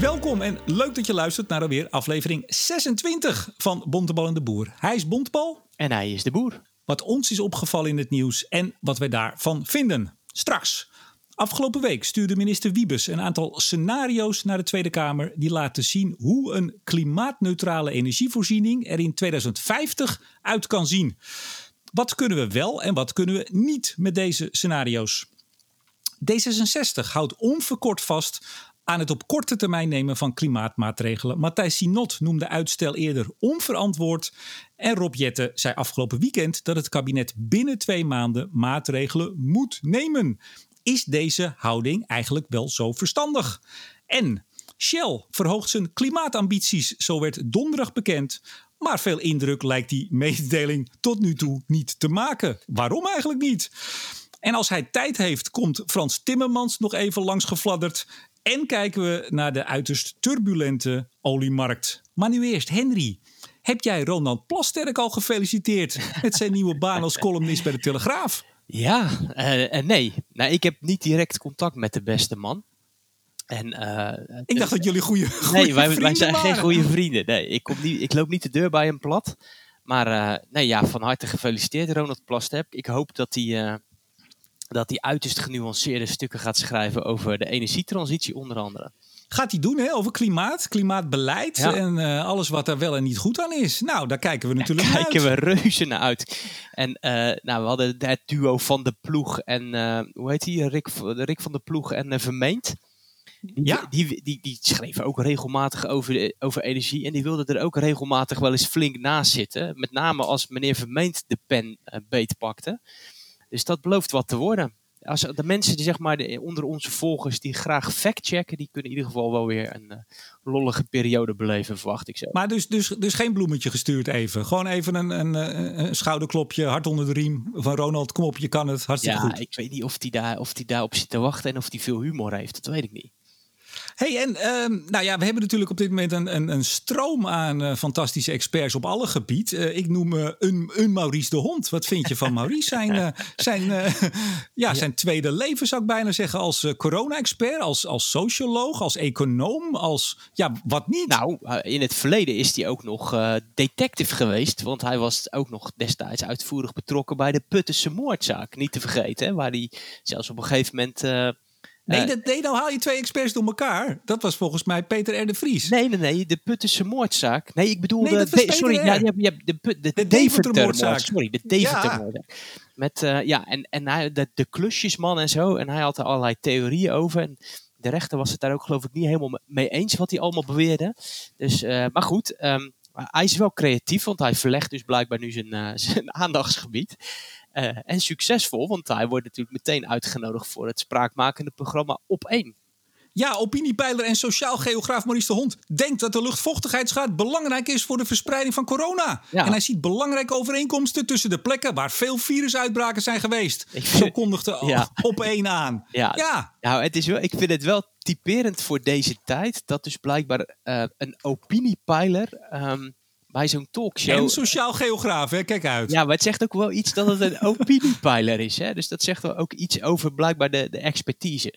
Welkom en leuk dat je luistert naar alweer aflevering 26 van Bontebal en de Boer. Hij is Bontebal. En hij is de boer. Wat ons is opgevallen in het nieuws en wat wij daarvan vinden. Straks. Afgelopen week stuurde minister Wiebes een aantal scenario's naar de Tweede Kamer die laten zien hoe een klimaatneutrale energievoorziening er in 2050 uit kan zien. Wat kunnen we wel en wat kunnen we niet met deze scenario's? D66 houdt onverkort vast aan het op korte termijn nemen van klimaatmaatregelen. Matthijs Sinot noemde uitstel eerder onverantwoord. En Rob Jette zei afgelopen weekend dat het kabinet binnen twee maanden maatregelen moet nemen. Is deze houding eigenlijk wel zo verstandig? En Shell verhoogt zijn klimaatambities, zo werd donderdag bekend. Maar veel indruk lijkt die mededeling tot nu toe niet te maken. Waarom eigenlijk niet? En als hij tijd heeft, komt Frans Timmermans nog even langs gefladderd. En kijken we naar de uiterst turbulente oliemarkt. Maar nu eerst, Henry. Heb jij Ronald Plasterk al gefeliciteerd met zijn nieuwe baan als columnist bij de Telegraaf? Ja, uh, nee. Nou, ik heb niet direct contact met de beste man. En, uh, ik dacht dat jullie goede, Nee, wij, wij zijn geen goede vrienden. Nee, ik, kom niet, ik loop niet de deur bij hem plat. Maar uh, nee, ja, van harte gefeliciteerd Ronald Plasterk. Ik hoop dat hij dat hij uiterst genuanceerde stukken gaat schrijven over de energietransitie onder andere. Gaat hij doen hè, over klimaat, klimaatbeleid en uh, alles wat er wel en niet goed aan is. Nou, daar kijken we natuurlijk naar kijken uit. we reuze naar uit. En uh, nou, we hadden het duo van de ploeg en uh, hoe heet hij? Rick, Rick van de ploeg en Vermeend. Die, ja. die, die, die, schreven ook regelmatig over, over energie en die wilden er ook regelmatig wel eens flink naast zitten. Met name als meneer Vermeend de pen beetpakte. Dus dat belooft wat te worden. Als de mensen die zeg maar de, onder onze volgers die graag factchecken, die kunnen in ieder geval wel weer een uh, lollige periode beleven, verwacht ik zo. Maar dus, dus, dus geen bloemetje gestuurd even. Gewoon even een, een, een schouderklopje, hard onder de riem van Ronald. Kom op, je kan het. Hartstikke ja, goed. ik weet niet of hij daar, of die daarop zit te wachten en of hij veel humor heeft. Dat weet ik niet hey, en uh, nou ja, we hebben natuurlijk op dit moment een, een, een stroom aan uh, fantastische experts op alle gebieden. Uh, ik noem uh, een, een Maurice de Hond. Wat vind je van Maurice? Zijn, zijn, ja, zijn tweede leven zou ik bijna zeggen als corona-expert, als, als socioloog, als econoom, als ja, wat niet? Nou, in het verleden is hij ook nog detective geweest, want hij was ook nog destijds uitvoerig betrokken bij de Puttense moordzaak. Niet te vergeten, hè, waar hij zelfs op een gegeven moment Nee, dat, nee, nou haal je twee experts door elkaar. Dat was volgens mij Peter R. de Vries. Nee, nee, nee. De Puttense moordzaak. Nee, ik bedoel... Nee, de, sorry, ja, je hebt, je hebt de, de, de, de Deventer-moordzaak. Sorry, de Deventer-moordzaak. Ja. Met, uh, ja, en, en hij, de, de klusjesman en zo. En hij had er allerlei theorieën over. En de rechter was het daar ook geloof ik niet helemaal mee eens wat hij allemaal beweerde. Dus, uh, maar goed... Um, hij is wel creatief, want hij verlegt dus blijkbaar nu zijn, uh, zijn aandachtsgebied. Uh, en succesvol, want hij wordt natuurlijk meteen uitgenodigd voor het spraakmakende programma Op 1. Ja, opiniepeiler en sociaal geograaf Maurice de Hond denkt dat de luchtvochtigheidsgraad belangrijk is voor de verspreiding van corona. Ja. En hij ziet belangrijke overeenkomsten tussen de plekken waar veel virusuitbraken zijn geweest. Ik Zo kondigde ja. op één aan. Ja, ja. Nou, het is wel, ik vind het wel typerend voor deze tijd dat dus blijkbaar uh, een opiniepeiler um, bij zo'n talkshow. En sociaal geograaf, hè? kijk uit. Ja, maar het zegt ook wel iets dat het een opiniepeiler is. Hè? Dus dat zegt wel ook iets over blijkbaar de, de expertise.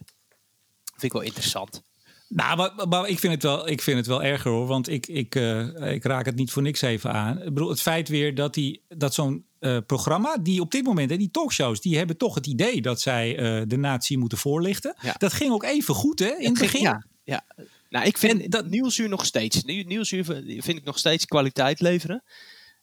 Vind ik wel interessant. Nou, maar, maar, ik, vind het wel, ik vind het wel erger hoor. Want ik, ik, uh, ik raak het niet voor niks even aan. Ik bedoel, het feit weer dat, die, dat zo'n uh, programma, die op dit moment, hè, die talkshows, die hebben toch het idee dat zij uh, de natie moeten voorlichten. Ja. Dat ging ook even goed, hè? In het, het begin. Ja, ja. Nou, ik vind en dat Nieuwsuur nog steeds. Nieuwsuur vind ik nog steeds kwaliteit leveren.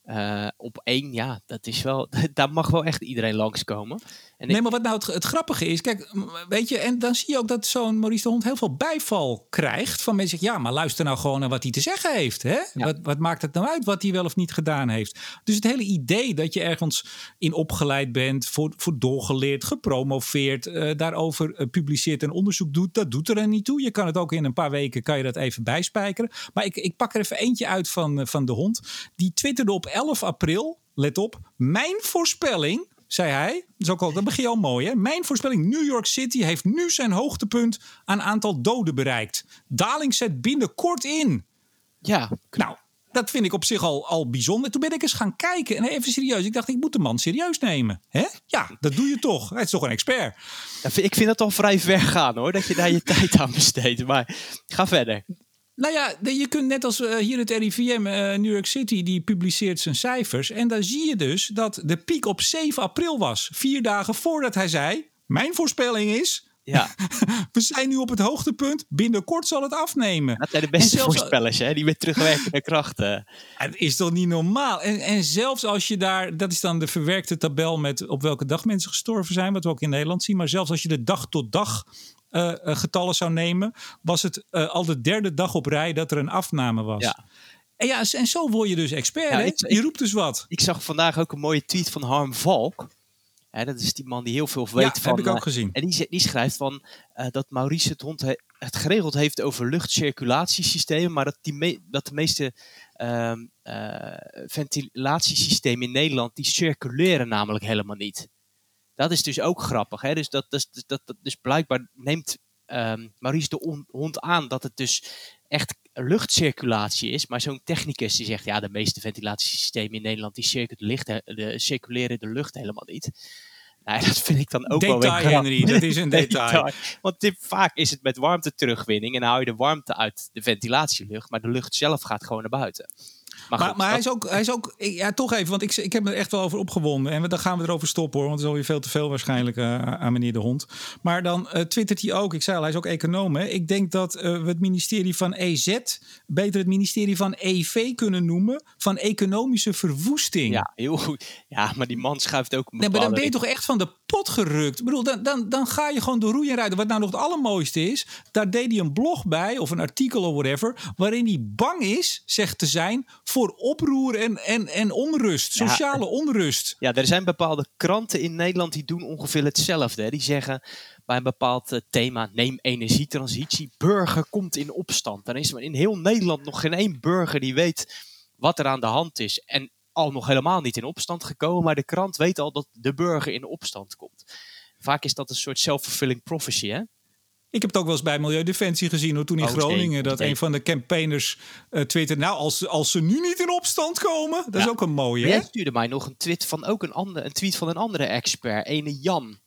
Uh, op één, ja, dat is wel, daar mag wel echt iedereen langskomen. En nee, ik... maar wat nou het, het, grappige is, kijk, weet je, en dan zie je ook dat zo'n Maurice de Hond heel veel bijval krijgt van mensen. Ja, maar luister nou gewoon naar wat hij te zeggen heeft. Hè? Ja. Wat, wat maakt het nou uit wat hij wel of niet gedaan heeft? Dus het hele idee dat je ergens in opgeleid bent, voor, voor doorgeleerd, gepromoveerd, uh, daarover uh, publiceert en onderzoek doet, dat doet er niet toe. Je kan het ook in een paar weken, kan je dat even bijspijkeren. Maar ik, ik pak er even eentje uit van, van de hond. Die twitterde op 11 april, let op, mijn voorspelling zei hij. Dat, is ook al, dat begin je al mooi, hè? Mijn voorspelling: New York City heeft nu zijn hoogtepunt aan aantal doden bereikt. Daling zet binnenkort in. Ja. Nou, dat vind ik op zich al, al bijzonder. Toen ben ik eens gaan kijken en even serieus. Ik dacht, ik moet de man serieus nemen. hè? Ja, dat doe je toch. Hij is toch een expert. Ja, ik vind dat al vrij ver gaan hoor, dat je daar je tijd aan besteedt. Maar ga verder. Nou ja, je kunt net als uh, hier het RIVM, uh, New York City, die publiceert zijn cijfers. En daar zie je dus dat de piek op 7 april was. Vier dagen voordat hij zei: Mijn voorspelling is. Ja. We zijn nu op het hoogtepunt. Binnenkort zal het afnemen. Dat zijn de beste voorspellers, hè? Die met terugwerkende krachten. Het is toch niet normaal? En, en zelfs als je daar, dat is dan de verwerkte tabel met op welke dag mensen gestorven zijn, wat we ook in Nederland zien. Maar zelfs als je de dag tot dag uh, getallen zou nemen, was het uh, al de derde dag op rij dat er een afname was. Ja. En ja, en zo word je dus expert. Ja, ik, je roept dus wat. Ik zag vandaag ook een mooie tweet van Harm Valk. Hè, dat is die man die heel veel weet ja, van. heb ik ook gezien. En die, die schrijft van dat Maurice het Hond het geregeld heeft over luchtcirculatiesystemen, maar dat, die me dat de meeste uh, ventilatiesystemen in Nederland die circuleren namelijk helemaal niet. Dat is dus ook grappig. Hè? Dus, dat, dus, dat, dat, dus blijkbaar neemt um, Maurice de hond aan dat het dus echt luchtcirculatie is. Maar zo'n technicus die zegt, ja, de meeste ventilatiesystemen in Nederland die de, circuleren de lucht helemaal niet. Dat vind ik dan ook detail, wel weer Henry, dat is een detail. Want dit, vaak is het met warmte terugwinning en dan hou je de warmte uit de ventilatielucht, maar de lucht zelf gaat gewoon naar buiten. Maar, maar, hij, is ook, hij is ook, ja, toch even, want ik, ik heb me er echt wel over opgewonden. En dan gaan we erover stoppen hoor, want het is alweer veel te veel waarschijnlijk uh, aan meneer De Hond. Maar dan uh, twittert hij ook, ik zei al, hij is ook econoom. Hè? Ik denk dat uh, we het ministerie van EZ beter het ministerie van EV kunnen noemen, van economische verwoesting. Ja, heel goed. Ja, maar die man schuift ook nee, maar dan ben je toch echt van de pot gerukt. Ik bedoel, dan, dan, dan ga je gewoon de roeien rijden. Wat nou nog het allermooiste is, daar deed hij een blog bij, of een artikel of whatever, waarin hij bang is, zegt te zijn, voor oproer en, en, en onrust, sociale onrust. Ja, er zijn bepaalde kranten in Nederland die doen ongeveer hetzelfde. Die zeggen bij een bepaald eh, thema, neem energietransitie, burger komt in opstand. Dan is er in heel Nederland nog geen één burger die weet wat er aan de hand is. En al nog helemaal niet in opstand gekomen, maar de krant weet al dat de burger in opstand komt. Vaak is dat een soort self-fulfilling prophecy, hè? Ik heb het ook wel eens bij Milieudefensie gezien, hoe toen in oh, Groningen dat een van de campaigners uh, twitterde, nou als, als ze nu niet in opstand komen, dat is ook een mooie. Jij stuurde mij nog een tweet van ook een, ander, een tweet van een andere expert, ene Jan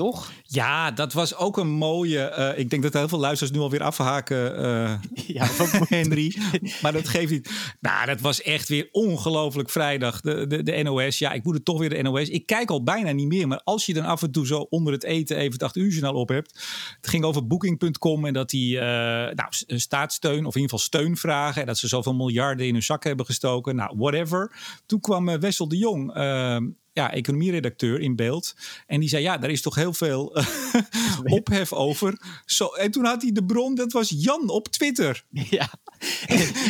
toch? Ja, dat was ook een mooie. Uh, ik denk dat heel veel luisteraars nu alweer afhaken, uh, ja, Henry. maar dat geeft niet. Nou, dat was echt weer ongelooflijk vrijdag. De, de, de NOS. Ja, ik moet het toch weer de NOS. Ik kijk al bijna niet meer. Maar als je dan af en toe zo onder het eten even het 8 uur journaal op hebt. Het ging over booking.com en dat die uh, nou, staatssteun of in ieder geval steun vragen. En dat ze zoveel miljarden in hun zak hebben gestoken. Nou, whatever. Toen kwam Wessel de Jong ja, economieredacteur in beeld. En die zei, ja, daar is toch heel veel uh, ophef over. Zo, en toen had hij de bron, dat was Jan op Twitter. Ja.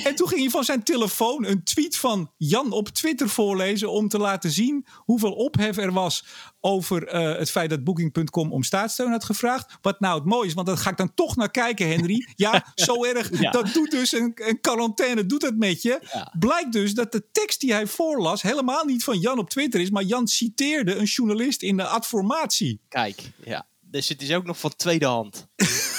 en, toen ging hij van zijn telefoon een tweet van Jan op Twitter voorlezen... om te laten zien hoeveel ophef er was over uh, het feit dat Booking.com om staatssteun had gevraagd. Wat nou het mooie is, want daar ga ik dan toch naar kijken, Henry. Ja, zo erg. Dat doet dus een, een quarantaine, doet dat met je. Blijkt dus dat de tekst die hij voorlas helemaal niet van Jan op Twitter is, maar Jan citeerde een journalist in de adformatie. Kijk, ja. Dus het is ook nog van tweede hand.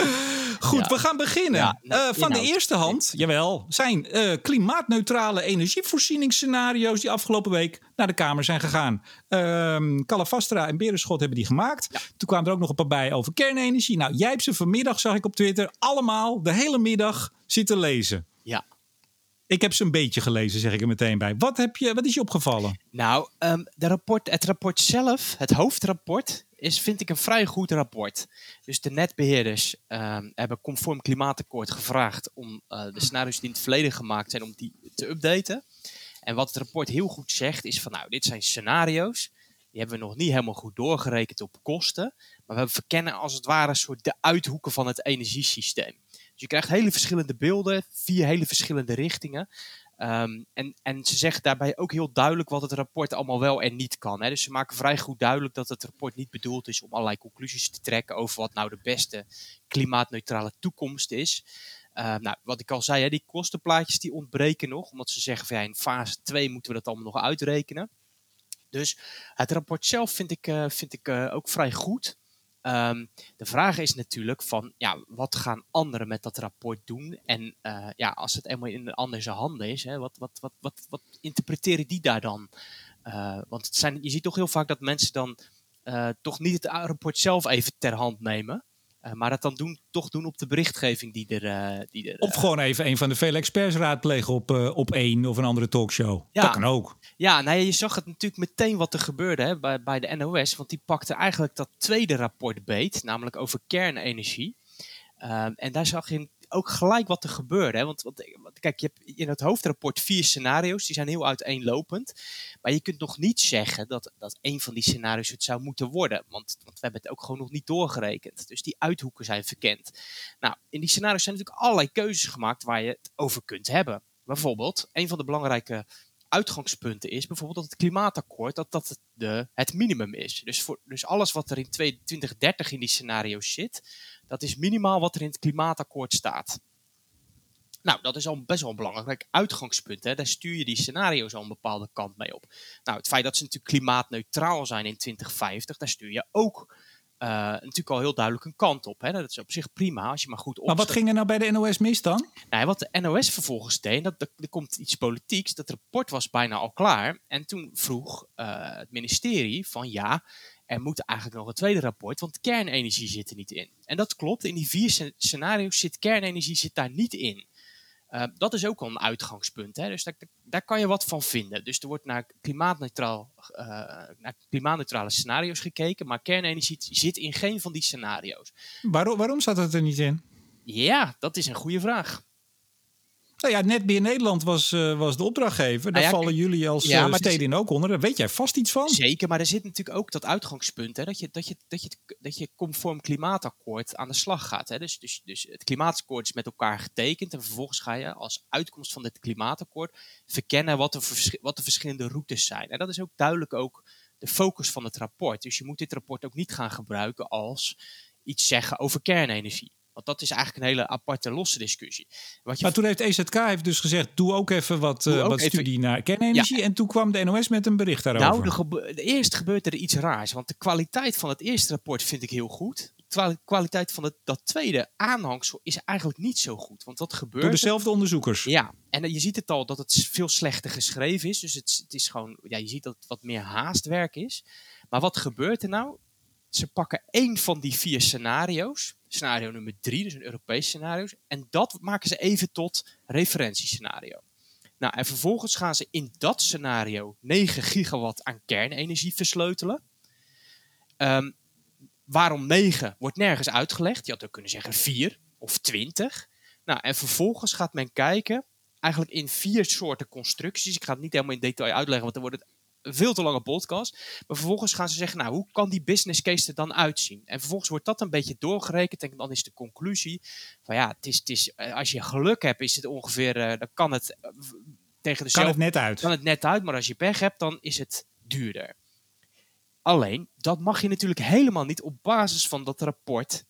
Goed, we gaan beginnen. uh, van de eerste hand, jawel, zijn uh, klimaatneutrale energievoorzieningsscenario's die afgelopen week naar de Kamer zijn gegaan. Uh, Calafastra en Berenschot hebben die gemaakt. Toen kwamen er ook nog een paar bij over kernenergie. Nou, jij hebt ze vanmiddag, zag ik op Twitter, allemaal de hele middag zitten lezen. Ik heb ze een beetje gelezen, zeg ik er meteen bij. Wat, heb je, wat is je opgevallen? Nou, um, de rapport, het rapport zelf, het hoofdrapport, is, vind ik een vrij goed rapport. Dus de netbeheerders ehm, hebben conform klimaatakkoord gevraagd om uh, de scenario's die in het verleden gemaakt zijn, om die te updaten. En wat het rapport heel goed zegt, is van nou, dit zijn scenario's. Die hebben we nog niet helemaal goed doorgerekend op kosten. Maar we verkennen als het ware een soort de uithoeken van het energiesysteem. Je krijgt hele verschillende beelden, vier hele verschillende richtingen. Um, en, en ze zeggen daarbij ook heel duidelijk wat het rapport allemaal wel en niet kan. Hè. Dus ze maken vrij goed duidelijk dat het rapport niet bedoeld is om allerlei conclusies te trekken over wat nou de beste klimaatneutrale toekomst is. Uh, nou, wat ik al zei, hè, die kostenplaatjes die ontbreken nog, omdat ze zeggen van ja, in fase 2 moeten we dat allemaal nog uitrekenen. Dus het rapport zelf vind ik, uh, vind ik uh, ook vrij goed. Um, de vraag is natuurlijk van, ja, wat gaan anderen met dat rapport doen? En uh, ja, als het eenmaal in andere handen is, hè, wat, wat, wat, wat, wat interpreteren die daar dan? Uh, want het zijn, je ziet toch heel vaak dat mensen dan uh, toch niet het rapport zelf even ter hand nemen. Uh, maar dat dan doen, toch doen op de berichtgeving die er. Uh, die er of gewoon even een van de vele experts raadplegen op, uh, op één of een andere talkshow. Ja, dat kan ook. Ja, nou, je zag het natuurlijk meteen wat er gebeurde hè, bij, bij de NOS. Want die pakte eigenlijk dat tweede rapport beet, namelijk over kernenergie. Ehm, en daar zag je ook gelijk wat er gebeurde. Hè? Want, want, kijk, je hebt in het hoofdrapport vier scenario's, die zijn heel uiteenlopend. Maar je kunt nog niet zeggen dat, dat een van die scenario's het zou moeten worden. Want, want we hebben het ook gewoon nog niet doorgerekend. Dus die uithoeken zijn verkend. Nou, in die scenario's zijn natuurlijk allerlei keuzes gemaakt waar je het over kunt hebben. Bijvoorbeeld, een van de belangrijke uitgangspunten is bijvoorbeeld dat het klimaatakkoord dat dat de, het minimum is. Dus, voor, dus alles wat er in 2030 in die scenario's zit, dat is minimaal wat er in het klimaatakkoord staat. Nou, dat is al best wel een belangrijk uitgangspunt. Hè? Daar stuur je die scenario's al een bepaalde kant mee op. Nou, het feit dat ze natuurlijk klimaatneutraal zijn in 2050, daar stuur je ook uh, natuurlijk al heel duidelijk een kant op. Hè? Dat is op zich prima als je maar goed opstelt. Maar wat ging er nou bij de NOS mis dan? Nou, wat de NOS vervolgens deed, dat, er komt iets politieks. Dat rapport was bijna al klaar. En toen vroeg uh, het ministerie van ja, er moet eigenlijk nog een tweede rapport, want kernenergie zit er niet in. En dat klopt, in die vier scenario's zit kernenergie zit daar niet in. Uh, dat is ook al een uitgangspunt. Hè? Dus daar, daar, kan je wat van vinden. Dus er wordt naar, klimaatneutraal, uh, naar klimaatneutrale scenario's gekeken, maar kernenergie zit in geen van die scenario's. Waarom, waarom staat het er niet in? Ja, dat is een goede vraag. Nou ja, Netbeheer Nederland was, uh, was de opdrachtgever. Daar nou vallen jullie als ja, uh, steden ook onder. Daar weet jij vast iets van. Zeker, maar er zit natuurlijk ook dat uitgangspunt. Hè, dat, je, dat, je, dat, je, dat je conform klimaatakkoord aan de slag gaat. Hè. Dus, dus, dus het klimaatakkoord is met elkaar getekend. En vervolgens ga je als uitkomst van dit klimaatakkoord verkennen wat de, wat de verschillende routes zijn. En dat is ook duidelijk ook de focus van het rapport. Dus je moet dit rapport ook niet gaan gebruiken als iets zeggen over kernenergie. Want dat is eigenlijk een hele aparte, losse discussie. Wat je maar toen heeft EZK heeft dus gezegd, doe ook even wat, uh, wat studie naar kernenergie. En toen kwam de NOS met een bericht daarover. Nou, de, de eerst gebeurde er iets raars. Want de kwaliteit van het eerste rapport vind ik heel goed. De kwaliteit van het, dat tweede aanhangsel is eigenlijk niet zo goed. Want wat gebeurt... Door dezelfde onderzoekers. Ja, en je ziet het al dat het veel slechter geschreven is. Dus het, het is gewoon, ja, je ziet dat het wat meer haastwerk is. Maar wat gebeurt er nou? Ze pakken één van die vier scenario's scenario nummer drie, dus een Europees scenario. En dat maken ze even tot referentiescenario. Nou, en vervolgens gaan ze in dat scenario 9 gigawatt aan kernenergie versleutelen. Um, waarom 9 wordt nergens uitgelegd. Je had ook kunnen zeggen 4 of 20. Nou, en vervolgens gaat men kijken, eigenlijk in vier soorten constructies. Ik ga het niet helemaal in detail uitleggen, want dan wordt het een veel te lange podcast. Maar vervolgens gaan ze zeggen, nou, hoe kan die business case er dan uitzien? En vervolgens wordt dat een beetje doorgerekend. En dan is de conclusie van ja, het is, het is, eh, als je geluk hebt, is het ongeveer, uh, dan kan het uh, tegen de Kan het net uit. Kan het net uit, maar als je pech hebt, dan is het duurder. Alleen, dat mag je natuurlijk helemaal niet op basis van dat rapport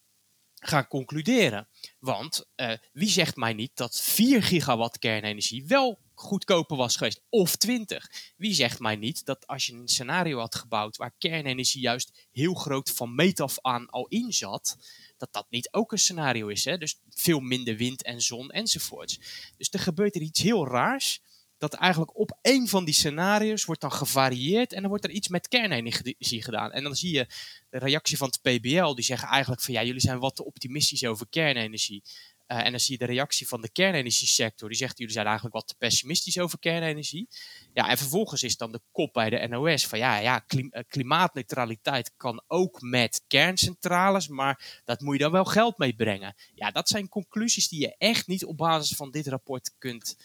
gaan concluderen. Want uh, wie zegt mij niet dat 4 gigawatt kernenergie wel goedkoper was geweest, of 20. Wie zegt mij niet dat als je een scenario had gebouwd waar kernenergie juist heel groot van meet af aan al in zat, dat dat niet ook een scenario is. Hè? Dus veel minder wind en zon enzovoorts. Dus er gebeurt er iets heel raars. Dat eigenlijk op één van die scenario's wordt dan gevarieerd en dan wordt er iets met kernenergie gedaan. En dan zie je de reactie van het PBL, die zeggen eigenlijk van ja, jullie zijn wat te optimistisch over kernenergie. Uh, en dan zie je de reactie van de kernenergiesector. Die zegt, jullie zijn eigenlijk wat te pessimistisch over kernenergie. Ja, en vervolgens is dan de kop bij de NOS van, ja, ja eh, klimaatneutraliteit kan ook met kerncentrales, maar dat moet je dan wel geld meebrengen. Ja, dat zijn conclusies die je echt niet op basis van dit rapport kunt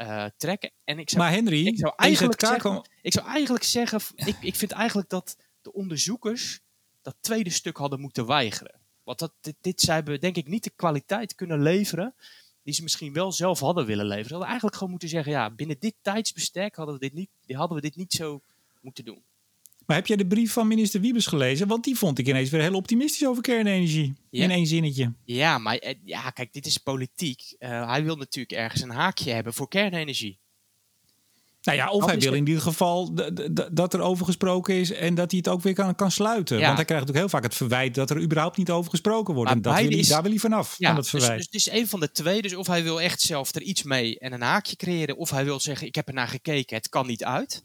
uh, trekken. En ik zou, maar Henry, ik zou eigenlijk zeggen, ik zou eigenlijk zeggen ik, ik vind eigenlijk dat de onderzoekers dat tweede stuk hadden moeten weigeren. Want dat, dit, dit zij hebben denk ik niet de kwaliteit kunnen leveren die ze misschien wel zelf hadden willen leveren. Ze hadden eigenlijk gewoon moeten zeggen, ja, binnen dit tijdsbestek hadden we dit niet, hadden we dit niet zo moeten doen. Maar heb jij de brief van minister Wiebes gelezen? Want die vond ik ineens weer heel optimistisch over kernenergie. In één zinnetje. Ja, maar eh, ja, kijk, dit is politiek. Uh, hij wil natuurlijk ergens een haakje hebben voor kernenergie. Nou ja, of hij wil in ieder geval dat er over gesproken is en dat hij het ook weer kan, kan sluiten. Want hij krijgt ook heel vaak het verwijt dat er überhaupt niet over gesproken wordt. en dat wil hij, daar wil hij vanaf, ja, van het dus- verwijt. Dus, dus het is een van de twee. Dus of hij wil echt zelf er iets mee en een haakje creëren. Of hij wil zeggen, ik heb er naar gekeken, het kan niet uit.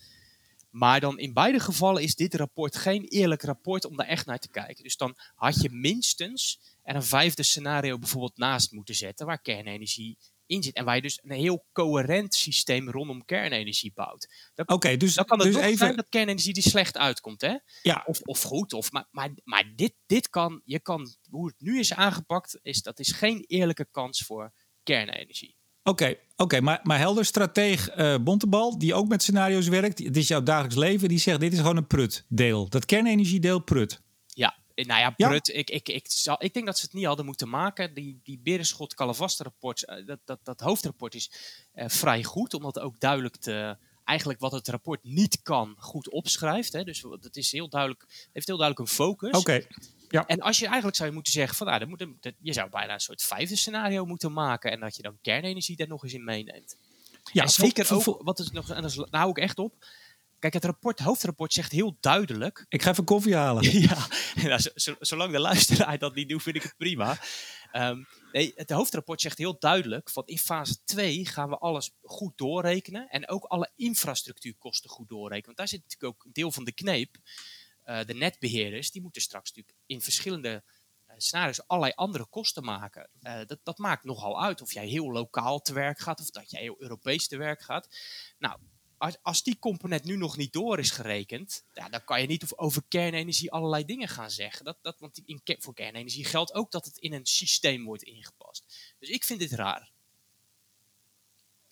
Maar dan in beide gevallen is dit rapport geen eerlijk rapport om daar echt naar te kijken. Dus dan had je minstens er een vijfde scenario bijvoorbeeld naast moeten zetten waar kernenergie in zit. En waar je dus een heel coherent systeem rondom kernenergie bouwt. Oké, dus, dan kan het dus even... zijn dat kernenergie die slecht uitkomt. Hè? Ja. Of, of goed. Of, maar maar, maar dit, dit kan, je kan, hoe het nu is aangepakt, is, dat is geen eerlijke kans voor kernenergie. Oké, oké, maar, maar helder strateeg uh, Bontebal, die ook met scenario's werkt, dit is jouw dagelijks leven, die zegt dit is gewoon een prut deel. Dat kernenergiedeel prut. Ja, nou ja, prut. Ik, ik, ik, zal, ik denk dat ze het niet hadden moeten maken. Die, die Berenschot Calavaste rapport, uh, dat, dat, dat hoofdrapport is uh, vrij goed, omdat ook duidelijk te, eigenlijk wat het rapport niet kan goed opschrijft. Hè. Dus het is heel duidelijk, heeft heel duidelijk een focus. Oké. Ja. En als je eigenlijk zou je moeten zeggen van nou, dan moet, dat, je zou bijna een soort vijfde scenario moeten maken en dat je dan kernenergie er nog eens in meeneemt. Ja, en zeker ook, wat is nog, en dat nou hou ik echt op. Kijk, het rapport, hoofdrapport zegt heel duidelijk. Ik ga even koffie halen. ja, nou, zolang de luisteraar dat niet doet, vind ik het prima. Um, het hoofdrapport zegt heel duidelijk: van in fase 2 gaan we alles goed doorrekenen. En ook alle infrastructuurkosten goed doorrekenen. Want daar zit natuurlijk ook een deel van de kneep. Uh, de netbeheerders die moeten straks natuurlijk in verschillende uh, scenario's allerlei andere kosten maken. Uh, dat, dat maakt nogal uit of jij heel lokaal te werk gaat of dat jij heel Europees te werk gaat. Nou, als, als die component nu nog niet door is gerekend, ja, dan kan je niet over kernenergie allerlei dingen gaan zeggen. Dat, dat, want in, voor kernenergie geldt ook dat het in een systeem wordt ingepast. Dus ik vind dit raar.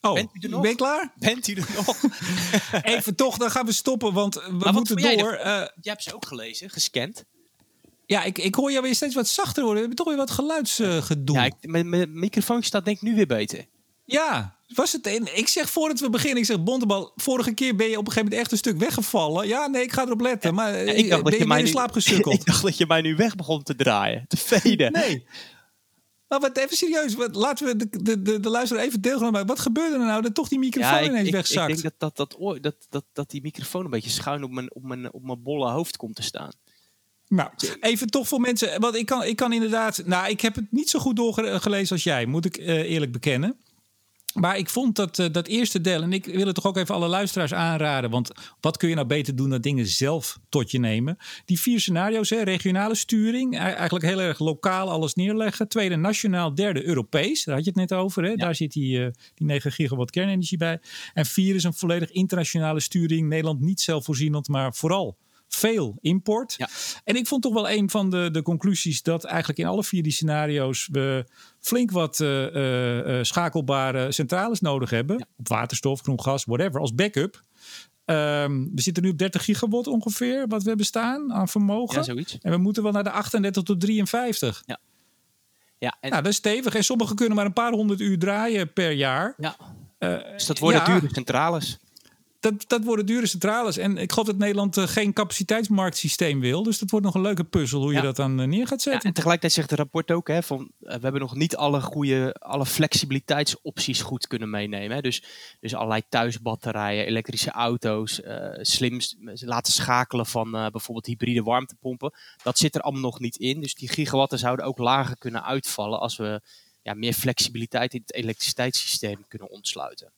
Oh, Bent u er nog? Ben je klaar? Bent u er nog? Even toch, dan gaan we stoppen, want we moeten door. Jij, uh, jij hebt ze ook gelezen, gescand. Ja, ik, ik hoor jou weer steeds wat zachter was het een, ik zeg voordat we beginnen, ik zeg Bontebal, vorige keer ben je op een gegeven moment echt een stuk weggevallen. Ja, nee, ik ga erop letten. Maar ja, ik dacht ben dat je, mij in slaap gesukkeld? ik dacht dat je mij nu weg begon te draaien, te veden. Nee. Maar wat, even serieus, wat, laten we de, de, de, de luisteraar even deelgenomen maken. Wat gebeurde er nou dat toch die microfoon ja, ineens ik, wegzakt? Ik denk dat, dat, dat, dat, dat, dat die microfoon een beetje schuin op mijn, op, mijn, op mijn bolle hoofd komt te staan. Nou, even toch voor mensen. Want ik kan, ik kan inderdaad. Nou, ik heb het niet zo goed doorgelezen als jij, moet ik uh, eerlijk bekennen. Maar ik vond dat, uh, dat eerste deel, en ik wil het toch ook even alle luisteraars aanraden. Want wat kun je nou beter doen dan dingen zelf tot je nemen? Die vier scenario's, hè, regionale sturing, eigenlijk heel erg lokaal alles neerleggen. Tweede nationaal, derde Europees, daar had je het net over. Hè? Ja. Daar zit die, uh, die 9 gigawatt kernenergie bij. En vier is een volledig internationale sturing. Nederland niet zelfvoorzienend, maar vooral veel import. Ja. En ik vond toch wel een van de, de conclusies dat eigenlijk in alle vier die scenario's we flink wat uh, uh, schakelbare centrales nodig hebben. Ja. Op waterstof, groen gas, whatever, als backup. Um, we zitten nu op 30 gigawatt ongeveer, wat we hebben staan aan vermogen. Ja, zoiets. En we moeten wel naar de 38 tot 53. Ja. Ja, en... Nou, dat is stevig. En sommigen kunnen maar een paar honderd uur draaien per jaar. Ja. Uh, dus dat worden ja. dure centrales dat, dat worden dure centrales. En ik geloof dat Nederland uh, geen capaciteitsmarktsysteem wil. Dus dat wordt nog een leuke puzzel hoe ja. je dat dan uh, neer gaat zetten. Ja, en tegelijkertijd zegt het rapport ook, hè, van, uh, we hebben nog niet alle goede, alle flexibiliteitsopties goed kunnen meenemen. Hè. Dus, dus allerlei thuisbatterijen, elektrische auto's, slim laten schakelen van bijvoorbeeld hybride warmtepompen. Dat zit er allemaal nog niet in. Dus die gigawatten zouden ook lager kunnen uitvallen als we ja, meer flexibiliteit in het elektriciteitssysteem kunnen ontsluiten.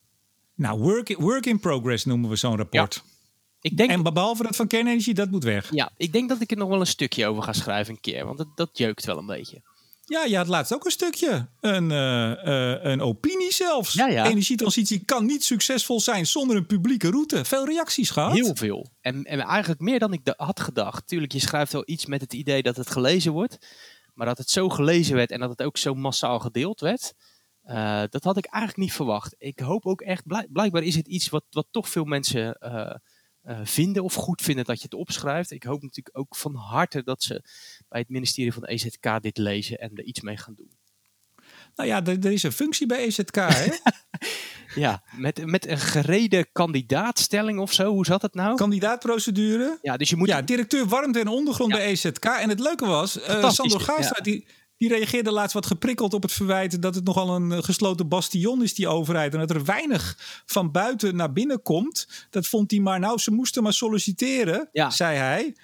Nou, work, work in progress noemen we zo'n rapport. Ja. Ik denk, en behalve dat van kernenergie, dat moet weg. Ja, ik denk dat ik er nog wel een stukje over ga schrijven een keer. Want dat, dat jeukt wel een beetje. Ja, je had laatst ook een stukje. Een, uh, uh, een opinie zelfs. Ja, ja. Energietransitie kan niet succesvol zijn zonder een publieke route. Veel reacties gehad. Heel veel. En, en eigenlijk meer dan ik had gedacht. Tuurlijk, je schrijft wel iets met het idee dat het gelezen wordt. Maar dat het zo gelezen werd en dat het ook zo massaal gedeeld werd. Uh, dat had ik eigenlijk niet verwacht. Ik hoop ook echt, blijk, blijkbaar is het iets wat, wat toch veel mensen uh, uh, vinden of goed vinden dat je het opschrijft. Ik hoop natuurlijk ook van harte dat ze bij het ministerie van EZK dit lezen en er iets mee gaan doen. Nou ja, er, er is een functie bij EZK, hè? ja, met, met een gereden kandidaatstelling of zo. Hoe zat het nou? Kandidaatprocedure. Ja, dus je moet... Ja, directeur warmte en ondergrond ja. bij EZK. En het leuke was, Sandor Gaastra, ja. die, die reageerde laatst wat geprikkeld op het verwijt dat het nogal een gesloten bastion is, die overheid. En dat er weinig van buiten naar binnen komt. Dat vond hij maar, nou, ze moesten maar solliciteren, ja. zei hij.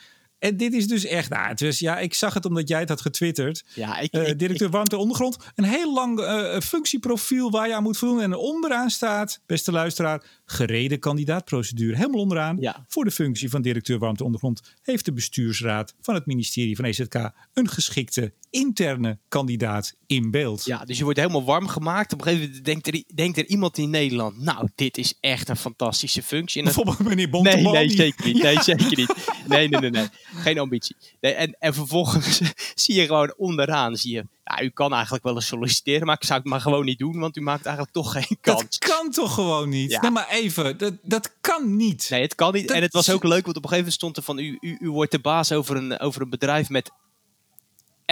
En dit is dus echt, nou, was, ja, ik zag het omdat jij het had getwitterd. Ja, ik, uh, ik, directeur ik, warmte ondergrond. Een heel lang uh, functieprofiel waar je aan moet voldoen. En onderaan staat, beste luisteraar, gereden kandidaatprocedure. Helemaal onderaan. Ja. Voor de functie van directeur warmte ondergrond heeft de bestuursraad van het ministerie van EZK een geschikte interne kandidaat in beeld. Ja, dus je wordt helemaal warm gemaakt. Op een gegeven moment denkt er, denkt er iemand in Nederland, nou, dit is echt een fantastische functie. En Bijvoorbeeld meneer Nee, Bontebal. nee, die- zeker niet. Nee, zeker niet. Nee, nee, nee, nee. Geen ambitie. Nee, en, en vervolgens zie je gewoon onderaan, zie je, ja, u kan eigenlijk wel eens solliciteren, maar ik zou het maar gewoon niet doen, want u maakt eigenlijk toch geen Dat kans. kan toch gewoon niet? Ja. Nee, maar even, dat, dat kan niet. Nee, het kan niet. Dat en het was ook leuk, want op een gegeven moment stond er van, u, u, u wordt de baas over een, over een bedrijf met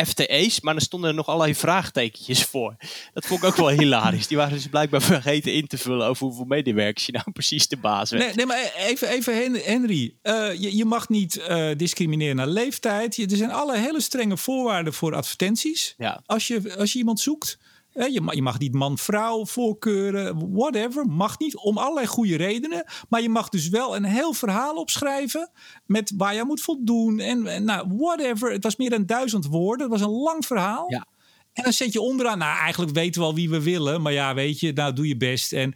FTE's, maar dan stonden er nog allerlei vraagtekentjes voor. Dat vond ik ook wel hilarisch. Die waren dus blijkbaar vergeten in te vullen over hoeveel medewerkers je nou precies de baas bent. Nee, nee, maar even, even Hen- Henry. Eh, je, je mag niet eh, discrimineren naar leeftijd. Je, er zijn alle hele strenge voorwaarden voor advertenties. Ja. Als je, als je iemand zoekt. Je, mag, je mag niet man-vrouw voorkeuren, whatever. Mag niet, om allerlei goede redenen. Maar je mag dus wel een heel verhaal opschrijven. Met waar je aan moet voldoen. En, en nou, whatever. Het was meer dan duizend woorden. Het was een lang verhaal. Ja. En dan zet je onderaan. Nou, eigenlijk weten we al wie we willen. Maar ja, weet je, nou doe je best. En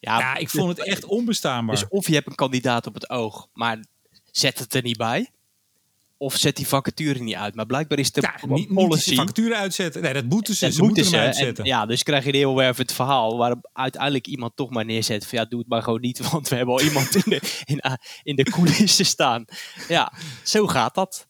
ja, ik vond het echt onbestaanbaar. Dus of je hebt een kandidaat op het oog, maar zet het er niet bij. Of zet die vacature niet uit. Maar blijkbaar is de Ja, niet, niet de policy. facturen uitzetten. Nee, dat moeten ze. dat ze moeten hem ze. En, uitzetten. ja, dus krijg je een heel wervend verhaal. Waarop uiteindelijk iemand toch maar neerzet. Van ja, doe het maar gewoon niet. Want we hebben al iemand in de, in, in de coulissen staan. Ja, zo gaat dat.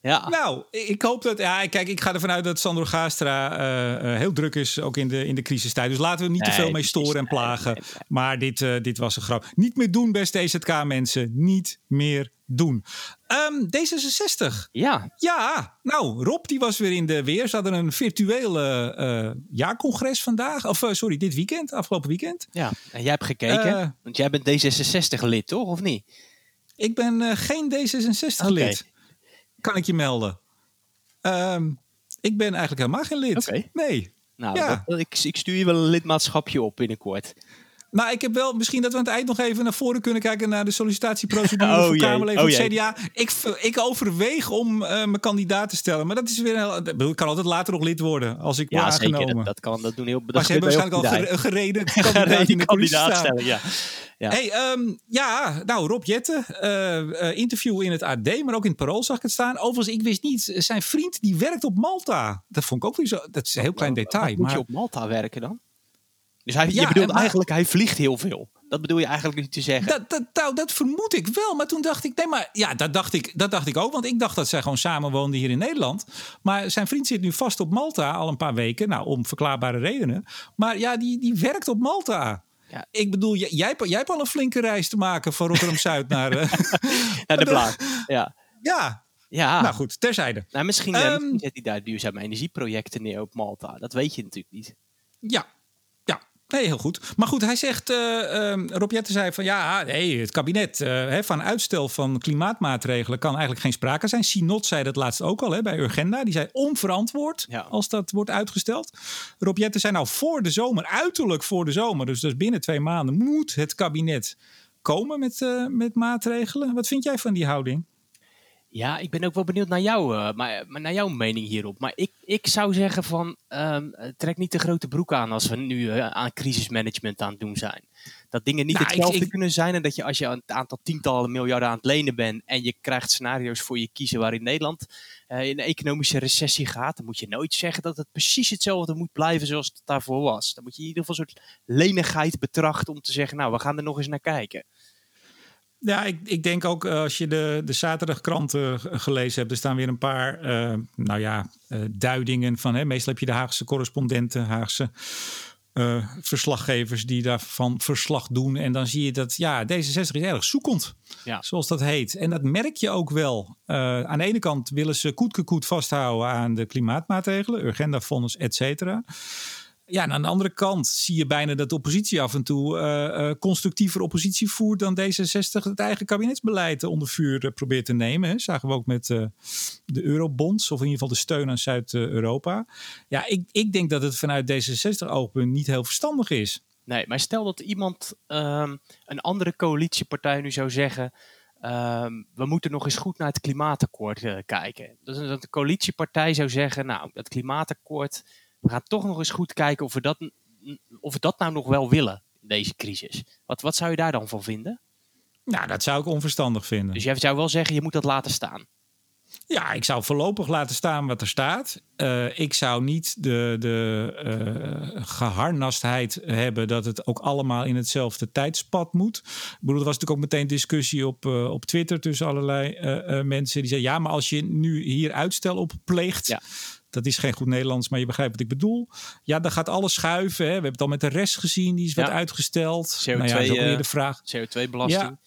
Ja, Nou, ik hoop dat. Ja, kijk, ik ga ervan uit dat Sandro Gaastra eh, eh, heel druk is, ook in de, in de crisistijd. Dus laten we hem niet te veel mee storen en plagen. nee, nee. Maar dit, eh, dit was een grap. Niet meer doen, beste EZK-mensen. Niet meer doen. Ehm, D66. ja. Ja, nou, Rob die was weer in de weer. Ze hadden een virtuele eh, jaarcongres vandaag. Of eh, sorry, dit weekend, afgelopen weekend. ja. En jij hebt gekeken. Eh. want jij bent D66-lid, toch? Of niet? Ik ben geen D66-lid. Kan ik je melden. Ehm, ik ben eigenlijk helemaal geen lid. Nee. Nou, Ja. dat- ik, ik stuur je wel een lidmaatschapje op binnenkort. Nou, ik heb wel misschien dat we aan het eind nog even naar voren kunnen kijken naar de sollicitatieprocedure Oh voor Kamerleden oh van het. CDA. Ik, ik overweeg om eh, mijn kandidaat te stellen. Maar dat is weer heel, ik kan altijd later nog lid worden als ik word Ja, aangenomen. zeker. Dat, dat kan. Dat doen heel maar ze hebben waarschijnlijk al een gereden kandidaat in de kandidaat stellen, ja. Ja. Hey, ehm, ja, nou Rob Jetten, eh, eh, interview in het AD, maar ook in het Parool zag ik het staan. Overigens, ik wist niet, zijn vriend die werkt op Malta. Dat vond ik ook weer zo, dat is een heel klein Wat detail. moet Maar je op Malta werken dan? Dus hij, Ja, je bedoelt maar- eigenlijk, hij vliegt heel veel. Dat bedoel je eigenlijk niet te zeggen. dat, dat, nou, dat vermoed ik wel. Maar toen dacht ik, nee, maar ja, dat dacht ik, dat dacht ik ook. Want ik dacht dat zij gewoon samen woonden hier in Nederland. Maar zijn vriend zit nu vast op Malta al een paar weken. Nou, om verklaarbare redenen. Maar ja, die, die werkt op Malta. Ja. Ik bedoel, jij, jij, jij hebt al een flinke reis te maken van Rotterdam-Zuid naar... eh, Naar de blaad. Ja. ja, ja. nou goed, terzijde. Nou, misschien, eh, Ehm, misschien zet hij daar duurzame energieprojecten neer op Malta. Dat weet je natuurlijk niet. Ja. Nee, heel goed. Maar goed, hij zegt, ehm Rob Jetten zei van ja, nee, het kabinet eh, hè, van uitstel van klimaatmaatregelen kan eigenlijk geen sprake zijn. Sinot zei dat laatst ook al hè, bij Urgenda. Die zei onverantwoord Ja. als dat wordt uitgesteld. Rob Jetten zei nou voor de zomer, uiterlijk voor de zomer, dus, dus binnen twee maanden moet het kabinet komen met, eh, met maatregelen. Wat vind jij van die houding? Ja, ik ben ook wel benieuwd naar jou, eh, maar, maar naar jouw mening hierop. Maar ik, ik zou zeggen van, ehm, eh, trek niet de grote broek aan als we nu eh, aan crisismanagement aan het doen zijn. Dat dingen niet Nou, hetzelfde ik- kunnen zijn en dat je als je een aantal tientallen miljarden aan het lenen bent en je krijgt scenario's voor je kiezen waarin Nederland eh, in een economische recessie gaat, dan moet je nooit zeggen dat het precies hetzelfde moet blijven zoals het daarvoor was. Dan moet je in ieder geval een soort lenigheid betrachten om te zeggen, nou, we gaan er nog eens naar kijken. Ja, ik, ik denk ook eh, als je de, de zaterdagkranten gelezen hebt, er staan weer een paar, eh, nou ja, eh, duidingen van. Hè, meestal heb je de Haagse correspondenten, Haagse verslaggevers die daarvan verslag doen. En dan zie je dat, ja, D66 is erg zoekend, Ja. zoals dat heet. En dat merk je ook wel. Aan de ene kant willen ze koetkekoet vasthouden aan de klimaatmaatregelen, Urgenda-fonds, et cetera. Ja, aan de andere kant zie je bijna dat de oppositie af en toe eh, eh, constructiever oppositie voert dan D66 het eigen kabinetsbeleid onder vuur eh, probeert te nemen. Hè. Zagen we ook met de eurobonds, of in ieder geval de steun aan Zuid-Europa. Ja, ik, ik denk dat het vanuit D66-oogpunt niet heel verstandig is. Nee, maar stel dat iemand, ehm, een andere coalitiepartij nu zou zeggen... ehm, we moeten nog eens goed naar het klimaatakkoord kijken. Dus dat de coalitiepartij zou zeggen, nou, dat klimaatakkoord... we gaan toch nog eens goed kijken of we dat, of we dat nou nog wel willen. deze crisis. Wat, wat zou je daar dan van vinden? Nou, dat zou ik onverstandig vinden. Dus jij zou wel zeggen, je moet dat laten staan. Ja, ik zou voorlopig laten staan wat er staat. Uh, ik zou niet de, de uh, geharnastheid hebben dat het ook allemaal in hetzelfde tijdspad moet. Ik bedoel, er was natuurlijk ook meteen discussie op, uh, op Twitter tussen allerlei mensen die zeiden: ja, maar als je nu hier uitstel op pleegt. Ja. Dat is geen goed Nederlands, maar je begrijpt wat ik bedoel. Ja, dan gaat alles schuiven. Hè. We hebben het al met de rest gezien, die is ja. wat uitgesteld. CO2, nou ja, de vraag. CO2-belasting.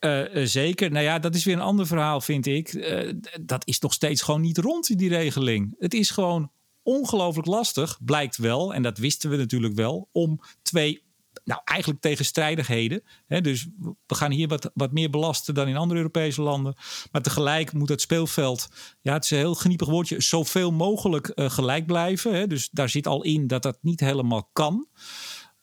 Ja. Uh, zeker. Nou ja, dat is weer een ander verhaal, vind ik. Uh, dat is nog steeds gewoon niet rond, die regeling. Het is gewoon ongelooflijk lastig, blijkt wel, en dat wisten we natuurlijk wel, om twee, nou eigenlijk tegenstrijdigheden. Hè, dus we gaan hier wat, wat meer belasten dan in andere Europese landen. Maar tegelijk moet het speelveld, ja, het is een heel geniepig woordje, zoveel mogelijk uh, gelijk blijven. Hè. Dus daar zit al in dat dat niet helemaal kan.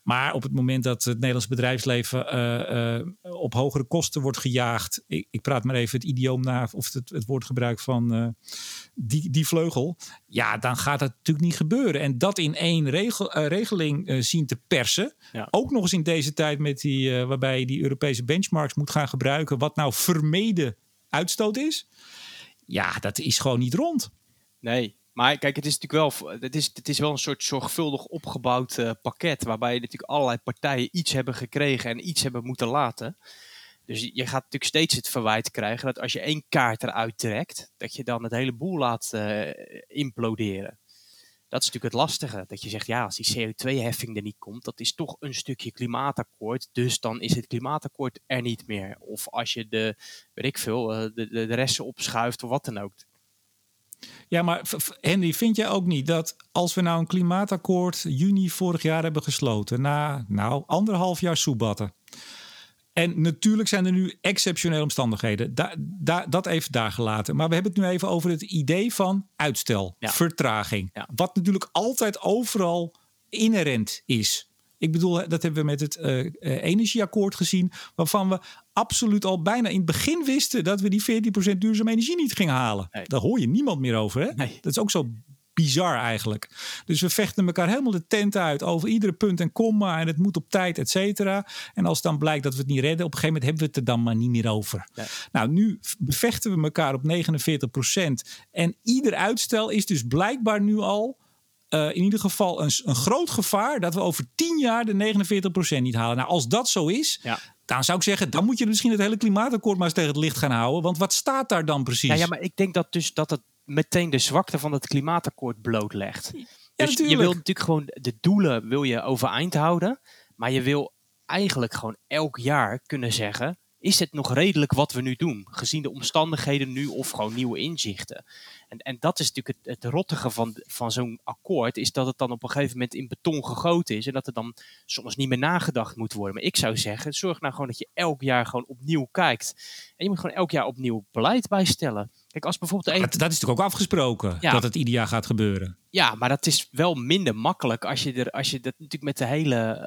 Maar op het moment dat het Nederlands bedrijfsleven uh, uh, op hogere kosten wordt gejaagd. Ik, ik, praat maar even het idioom na, of het, het woordgebruik van uh, die, die vleugel. Ja, dan gaat dat natuurlijk niet gebeuren. En dat in één regel, regeling zien te persen. Ja. Ook nog eens in deze tijd met die, waarbij je die Europese benchmarks moet gaan gebruiken. Wat nou vermeden uitstoot is. Ja, dat is gewoon niet rond. Nee, maar kijk, het is natuurlijk wel, het is, het is wel een soort zorgvuldig opgebouwd uh, pakket. Waarbij natuurlijk allerlei partijen iets hebben gekregen en iets hebben moeten laten. Dus je gaat natuurlijk steeds het verwijt krijgen dat als je één kaart eruit trekt, dat je dan het hele boel laat uh, imploderen. Dat is natuurlijk het lastige. Dat je zegt, ja, als die CO2-heffing er niet komt, dat is toch een stukje klimaatakkoord. Dus dan is het klimaatakkoord er niet meer. Of als je de, weet ik veel, uh, de, de, de resten opschuift of wat dan ook. Ja, maar Henry, vind jij ook niet dat als we nou een klimaatakkoord juni vorig jaar hebben gesloten, na nou anderhalf jaar soebatten. En natuurlijk zijn er nu exceptionele omstandigheden. Da, da, dat even daar gelaten. Maar we hebben het nu even over het idee van uitstel, vertraging. Ja. Wat natuurlijk altijd overal inherent is. Ik bedoel, dat hebben we met het uh, energieakkoord gezien, waarvan we absoluut al bijna in het begin wisten dat we die 14% duurzame energie niet gingen halen. Daar hoor je niemand meer over. Hè? Nee. Dat is ook zo bizar eigenlijk. Dus we vechten elkaar helemaal de tent uit over iedere punt en komma en het moet op tijd, et cetera. En als dan blijkt dat we het niet redden, op een gegeven moment hebben we het er dan maar niet meer over. Nou, nu bevechten we elkaar op 49% en ieder uitstel is dus blijkbaar nu al uh, in ieder geval een, een groot gevaar dat we over 10 jaar de 49% niet halen. Nou, als dat zo is, ja. Dan zou ik zeggen, dan moet je misschien het hele klimaatakkoord maar eens tegen het licht gaan houden. Want wat staat daar dan precies? Ja, ja maar ik denk dat dus dat het meteen de zwakte van het klimaatakkoord blootlegt. Ja, dus je wil natuurlijk gewoon de doelen wil je overeind houden, maar je wil eigenlijk gewoon elk jaar kunnen zeggen: is het nog redelijk wat we nu doen, gezien de omstandigheden nu of gewoon nieuwe inzichten? En, en dat is natuurlijk het, het rottige van, van zo'n akkoord, is dat het dan op een gegeven moment in beton gegoten is en dat er dan soms niet meer nagedacht moet worden. Maar ik zou zeggen, zorg nou gewoon dat je elk jaar gewoon opnieuw kijkt. En je moet gewoon elk jaar opnieuw beleid bijstellen. Kijk, als bijvoorbeeld een... dat, dat, is natuurlijk ook afgesproken, dat het ieder jaar gaat gebeuren. Ja, maar dat is wel minder makkelijk als je, er, als je dat natuurlijk met de hele,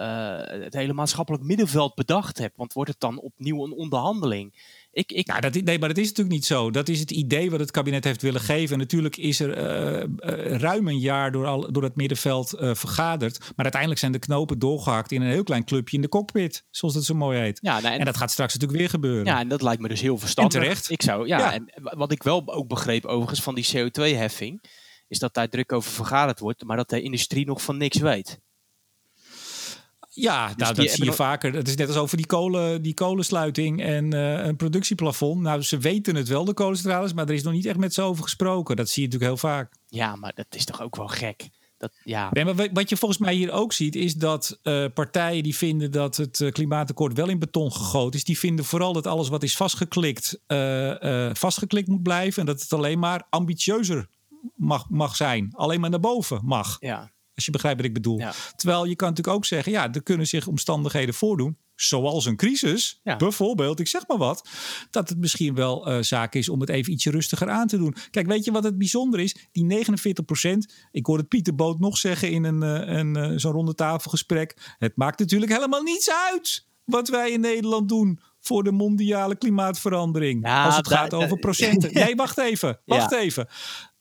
uh, het hele maatschappelijk middenveld bedacht hebt. Want wordt het dan opnieuw een onderhandeling? Ik, ik... Nou, dat, nee, maar dat is natuurlijk niet zo. Dat is het idee wat het kabinet heeft willen geven. En natuurlijk is er uh, uh, ruim een jaar door, al, door het middenveld uh, vergaderd. Maar uiteindelijk zijn de knopen doorgehakt in een heel klein clubje in de cockpit. Zoals het zo mooi heet. Ja, nou, en, en, dat gaat straks natuurlijk weer gebeuren. Ja, en dat lijkt me dus heel verstandig. En terecht. Ik zou, ja, ja. En wat ik wel ook begreep overigens van die CO2-heffing... is dat daar druk over vergaderd wordt... maar dat de industrie nog van niks weet. Ja, dus nou, dat zie je vaker. Het is net als over die, kolen, die kolensluiting en uh, een productieplafond. Nou, ze weten het wel, de kolencentrales, maar er is nog niet echt met ze over gesproken. Dat zie je natuurlijk heel vaak. Ja, maar dat is toch ook wel gek. Dat, ja. Nee, maar wat je volgens mij hier ook ziet, is dat uh, partijen die vinden dat het uh, klimaatakkoord wel in beton gegoten is, die vinden vooral dat alles wat is vastgeklikt, uh, vastgeklikt moet blijven. En dat het alleen maar ambitieuzer mag, mag zijn. Alleen maar naar boven mag. Ja. Als je begrijpt wat ik bedoel. Terwijl je kan natuurlijk ook zeggen, ja, er kunnen zich omstandigheden voordoen. Zoals een crisis, bijvoorbeeld, ik zeg maar wat. Dat het misschien wel uh, zaak is om het even ietsje rustiger aan te doen. Kijk, weet je wat het bijzonder is? Die 49 procent. Ik hoorde Pieter Boot nog zeggen in een, uh, een uh, zo'n ronde tafelgesprek. Het maakt natuurlijk helemaal niets uit wat wij in Nederland doen voor de mondiale klimaatverandering. als het gaat over procenten. Nee, wacht even. Wacht even.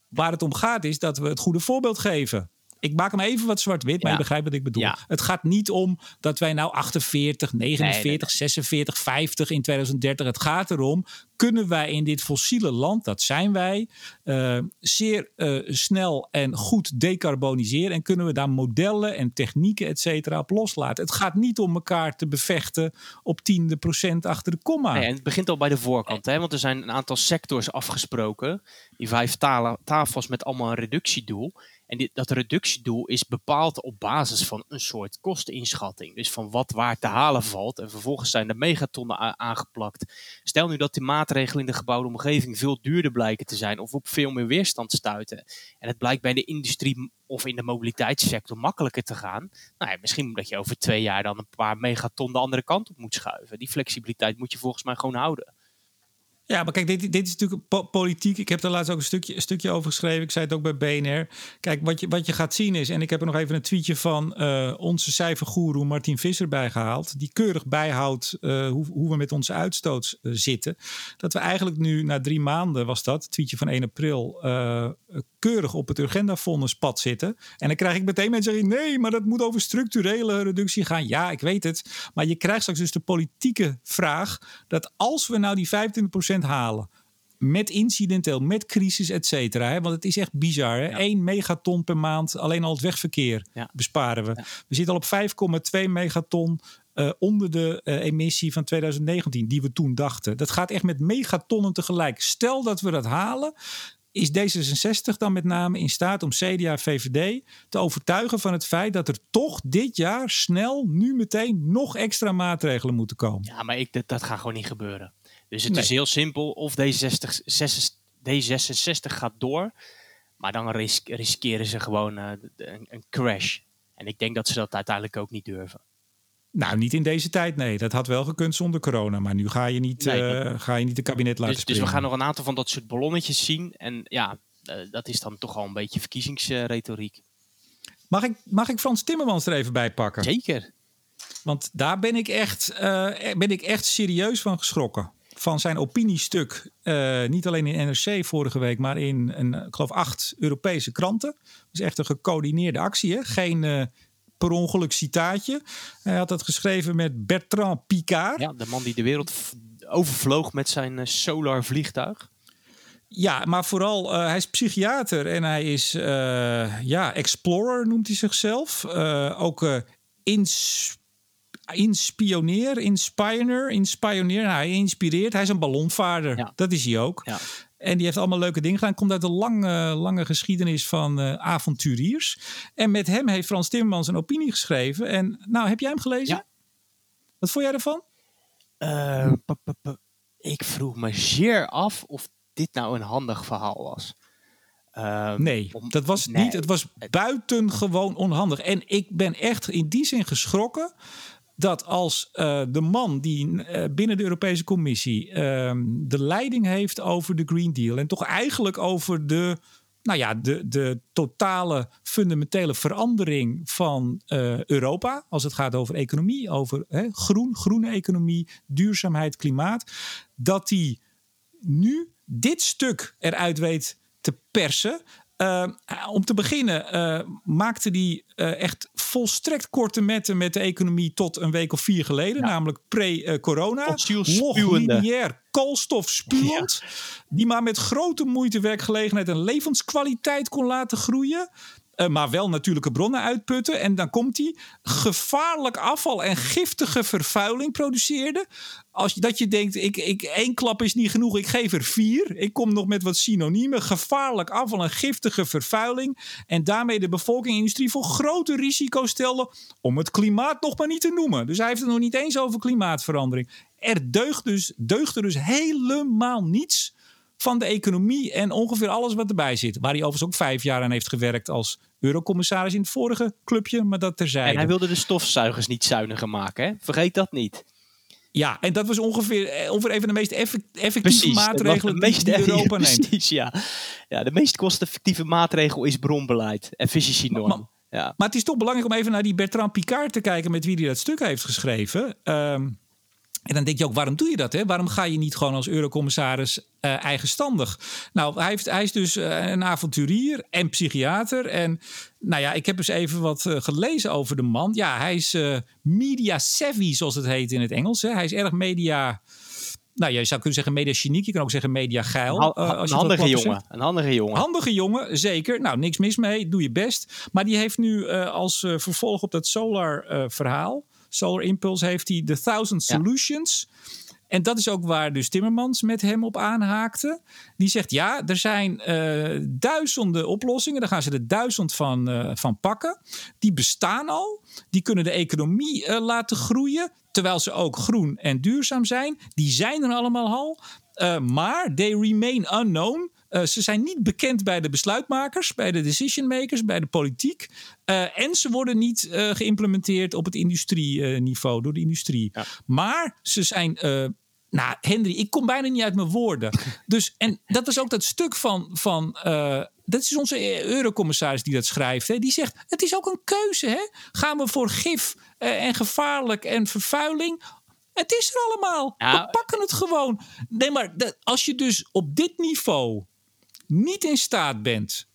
Waar het om gaat is dat we het goede voorbeeld geven. Ik maak hem even wat zwart-wit, maar je begrijpt wat ik bedoel. Het gaat niet om dat wij nou 48, 49, 46, 50 in 2030. Het gaat erom, kunnen wij in dit fossiele land, dat zijn wij, uh, zeer uh, snel en goed decarboniseren. En kunnen we daar modellen en technieken, et cetera, op loslaten. Het gaat niet om elkaar te bevechten op tiende procent achter de komma. Nee, en het begint al bij de voorkant, hè? want er zijn een aantal sectors afgesproken. Die vijf tafels met allemaal een reductiedoel. En dit, dat reductiedoel is bepaald op basis van een soort kosteninschatting. Dus van wat waar te halen valt. En vervolgens zijn er megatonnen aangeplakt. Stel nu dat die maatregelen in de gebouwde omgeving veel duurder blijken te zijn. Of op veel meer weerstand stuiten. En het blijkt bij de industrie of in de mobiliteitssector makkelijker te gaan. Nou ja, misschien dat je over twee jaar dan een paar megaton de andere kant op moet schuiven. Die flexibiliteit moet je volgens mij gewoon houden. Ja, maar kijk, dit, dit is natuurlijk politiek. Ik heb daar laatst ook een stukje, een stukje over geschreven. Ik zei het ook bij BNR. Kijk, wat je, wat je gaat zien is, en ik heb er nog even een tweetje van uh, onze cijfergoeroe Martin Visser bijgehaald. Die keurig bijhoudt uh, hoe, hoe we met onze uitstoot uh, zitten. Dat we eigenlijk nu, na drie maanden was dat, tweetje van 1 april, keurig op het Urgenda-fondspad zitten. En dan krijg ik meteen mensen zeggen, nee, maar dat moet over structurele reductie gaan. Ja, ik weet het. Maar je krijgt straks dus de politieke vraag dat als we nou die 25% halen. Met incidenteel, met crisis, et cetera. Want het is echt bizar. Hè? 1 megaton per maand, alleen al het wegverkeer besparen we. We zitten al op 5,2 megaton uh, onder de uh, emissie van 2019, die we toen dachten. Dat gaat echt met megatonnen tegelijk. Stel dat we dat halen, is D66 dan met name in staat om CDA VVD te overtuigen van het feit dat er toch dit jaar snel, nu meteen, nog extra maatregelen moeten komen? Ja, maar ik, dat, dat gaat gewoon niet gebeuren. Dus het is heel simpel. Of D66, D66 gaat door. Maar dan riskeren ze gewoon uh, een, een, crash. En ik denk dat ze dat uiteindelijk ook niet durven. Nou, niet in deze tijd, nee. Dat had wel gekund zonder corona. Maar nu ga je niet, nee, uh, ga je niet de kabinet laten dus, dus, we gaan nog een aantal van dat soort ballonnetjes zien. En ja, uh, dat is dan toch al een beetje verkiezingsretoriek. Mag ik, mag ik Frans Timmermans er even bij pakken? Zeker. Want daar ben ik echt, ben ik echt serieus van geschrokken van zijn opiniestuk. Uh, niet alleen in NRC vorige week, maar in een, ik geloof acht Europese kranten. Dus echt een gecoördineerde actie. Hè? Geen uh, per ongeluk citaatje. Hij had dat geschreven met Bertrand Picard. Ja, de man die de wereld overvloog met zijn uh, solar vliegtuig. Ja, maar vooral, hij is psychiater en hij is, ja, explorer noemt hij zichzelf. ook ins inspioneer, inspioneer, inspioneer. Nou, hij inspireert. Hij is een ballonvaarder. Dat is hij ook. Ja. En die heeft allemaal leuke dingen gedaan. Komt uit een lange, lange geschiedenis van uh, avonturiers. En met hem heeft Frans Timmermans een opinie geschreven. En nou, heb jij hem gelezen? Ja. Wat vond jij ervan? Uh, ik vroeg me zeer af of dit nou een handig verhaal was. Uh, nee, dat was het niet. Het was buitengewoon onhandig. En ik ben echt in die zin geschrokken dat als uh, de man die uh, binnen de Europese Commissie uh, de leiding heeft over de Green Deal en toch eigenlijk over de, nou ja, de, de totale fundamentele verandering van uh, Europa, als het gaat over economie, over hè, groen, groene economie, duurzaamheid, klimaat, dat hij nu dit stuk eruit weet te persen. Uh, om te beginnen uh, maakte hij uh, echt volstrekt korte metten met de economie tot een week of vier geleden. Namelijk pre-corona. Lineair koolstofspuwend. Ja. Die maar met grote moeite werkgelegenheid en levenskwaliteit kon laten groeien. Uh, maar wel natuurlijke bronnen uitputten. En dan komt hij gevaarlijk afval en giftige vervuiling produceerde. Als dat je denkt, ik, ik, één klap is niet genoeg, ik geef er vier. Ik kom nog met wat synoniemen. Gevaarlijk afval en giftige vervuiling. En daarmee de bevolking industrie voor grote risico's stellen om het klimaat nog maar niet te noemen. Dus hij heeft het nog niet eens over klimaatverandering. Er deugt dus, deugt er dus helemaal niets van de economie en ongeveer alles wat erbij zit. Waar hij overigens ook vijf jaar aan heeft gewerkt als eurocommissaris in het vorige clubje, maar dat terzijde. En hij wilde de stofzuigers niet zuiniger maken, hè? vergeet dat niet. Ja, en dat was ongeveer, eh, ongeveer even de meest effectieve precies, maatregelen de meest, die Europa neemt. Precies, ja. ja, de meest kosteffectieve maatregel is bronbeleid, efficiëntienorm. Ja. Maar het is toch belangrijk om even naar die Bertrand Picard te kijken met wie hij dat stuk heeft geschreven. Um, En dan denk je ook, waarom doe je dat? Hè? Waarom ga je niet gewoon als eurocommissaris uh, eigenstandig? Nou, hij, heeft, hij is dus uh, een avonturier en psychiater. En nou ja, ik heb eens even wat uh, gelezen over de man. Ja, hij is media savvy, zoals het heet in het Engels. Hè? Hij is erg media... Nou, je zou kunnen zeggen media geniek. Je kan ook zeggen media geil. een handige jongen. Een handige jongen. Handige jongen, zeker. Nou, niks mis mee. Doe je best. Maar die heeft nu als vervolg op dat solar verhaal Solar Impulse heeft hij The Thousand Solutions. En dat is ook waar dus Timmermans met hem op aanhaakte. Die zegt ja, er zijn uh, duizenden oplossingen. Daar gaan ze er duizend van, uh, van pakken. Die bestaan al. Die kunnen de economie uh, laten groeien. Terwijl ze ook groen en duurzaam zijn. Die zijn er allemaal al. maar they remain unknown. Uh, ze zijn niet bekend bij de besluitmakers, bij de decision makers, bij de politiek. Uh, en ze worden niet uh, geïmplementeerd op het industrieniveau door de industrie. Ja. Maar ze zijn. nou, Henry, ik kom bijna niet uit mijn woorden. Dus, en dat is ook dat stuk van. van dat is onze eurocommissaris die dat schrijft. Hè? Die zegt: het is ook een keuze. Hè? Gaan we voor gif en gevaarlijk en vervuiling? Het is er allemaal. Ja. We pakken het gewoon. Nee, maar dat, als je dus op dit niveau niet in staat bent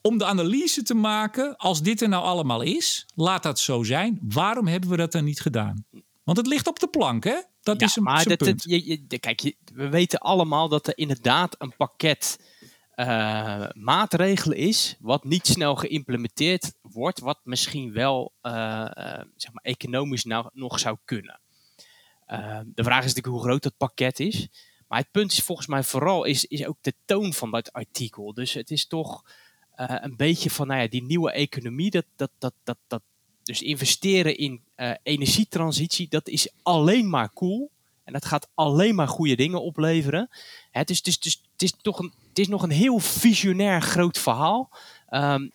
om de analyse te maken, als dit er nou allemaal is, laat dat zo zijn. Waarom hebben we dat dan niet gedaan? Want het ligt op de plank, hè? Dat is een maar dat, punt. je, je, kijk, we weten allemaal dat er inderdaad een pakket uh, maatregelen is, wat niet snel geïmplementeerd wordt, wat misschien wel uh, uh, zeg maar economisch nou nog zou kunnen. de vraag is natuurlijk hoe groot dat pakket is. Maar het punt is volgens mij vooral is, is ook de toon van dat artikel. Dus het is toch uh, een beetje van nou ja, die nieuwe economie. Dat, dat, dat, dat, dat, dus investeren in uh, energietransitie, dat is alleen maar cool. En dat gaat alleen maar goede dingen opleveren. Het is, dus, dus, het is, toch een, het is nog een heel visionair groot verhaal. Um,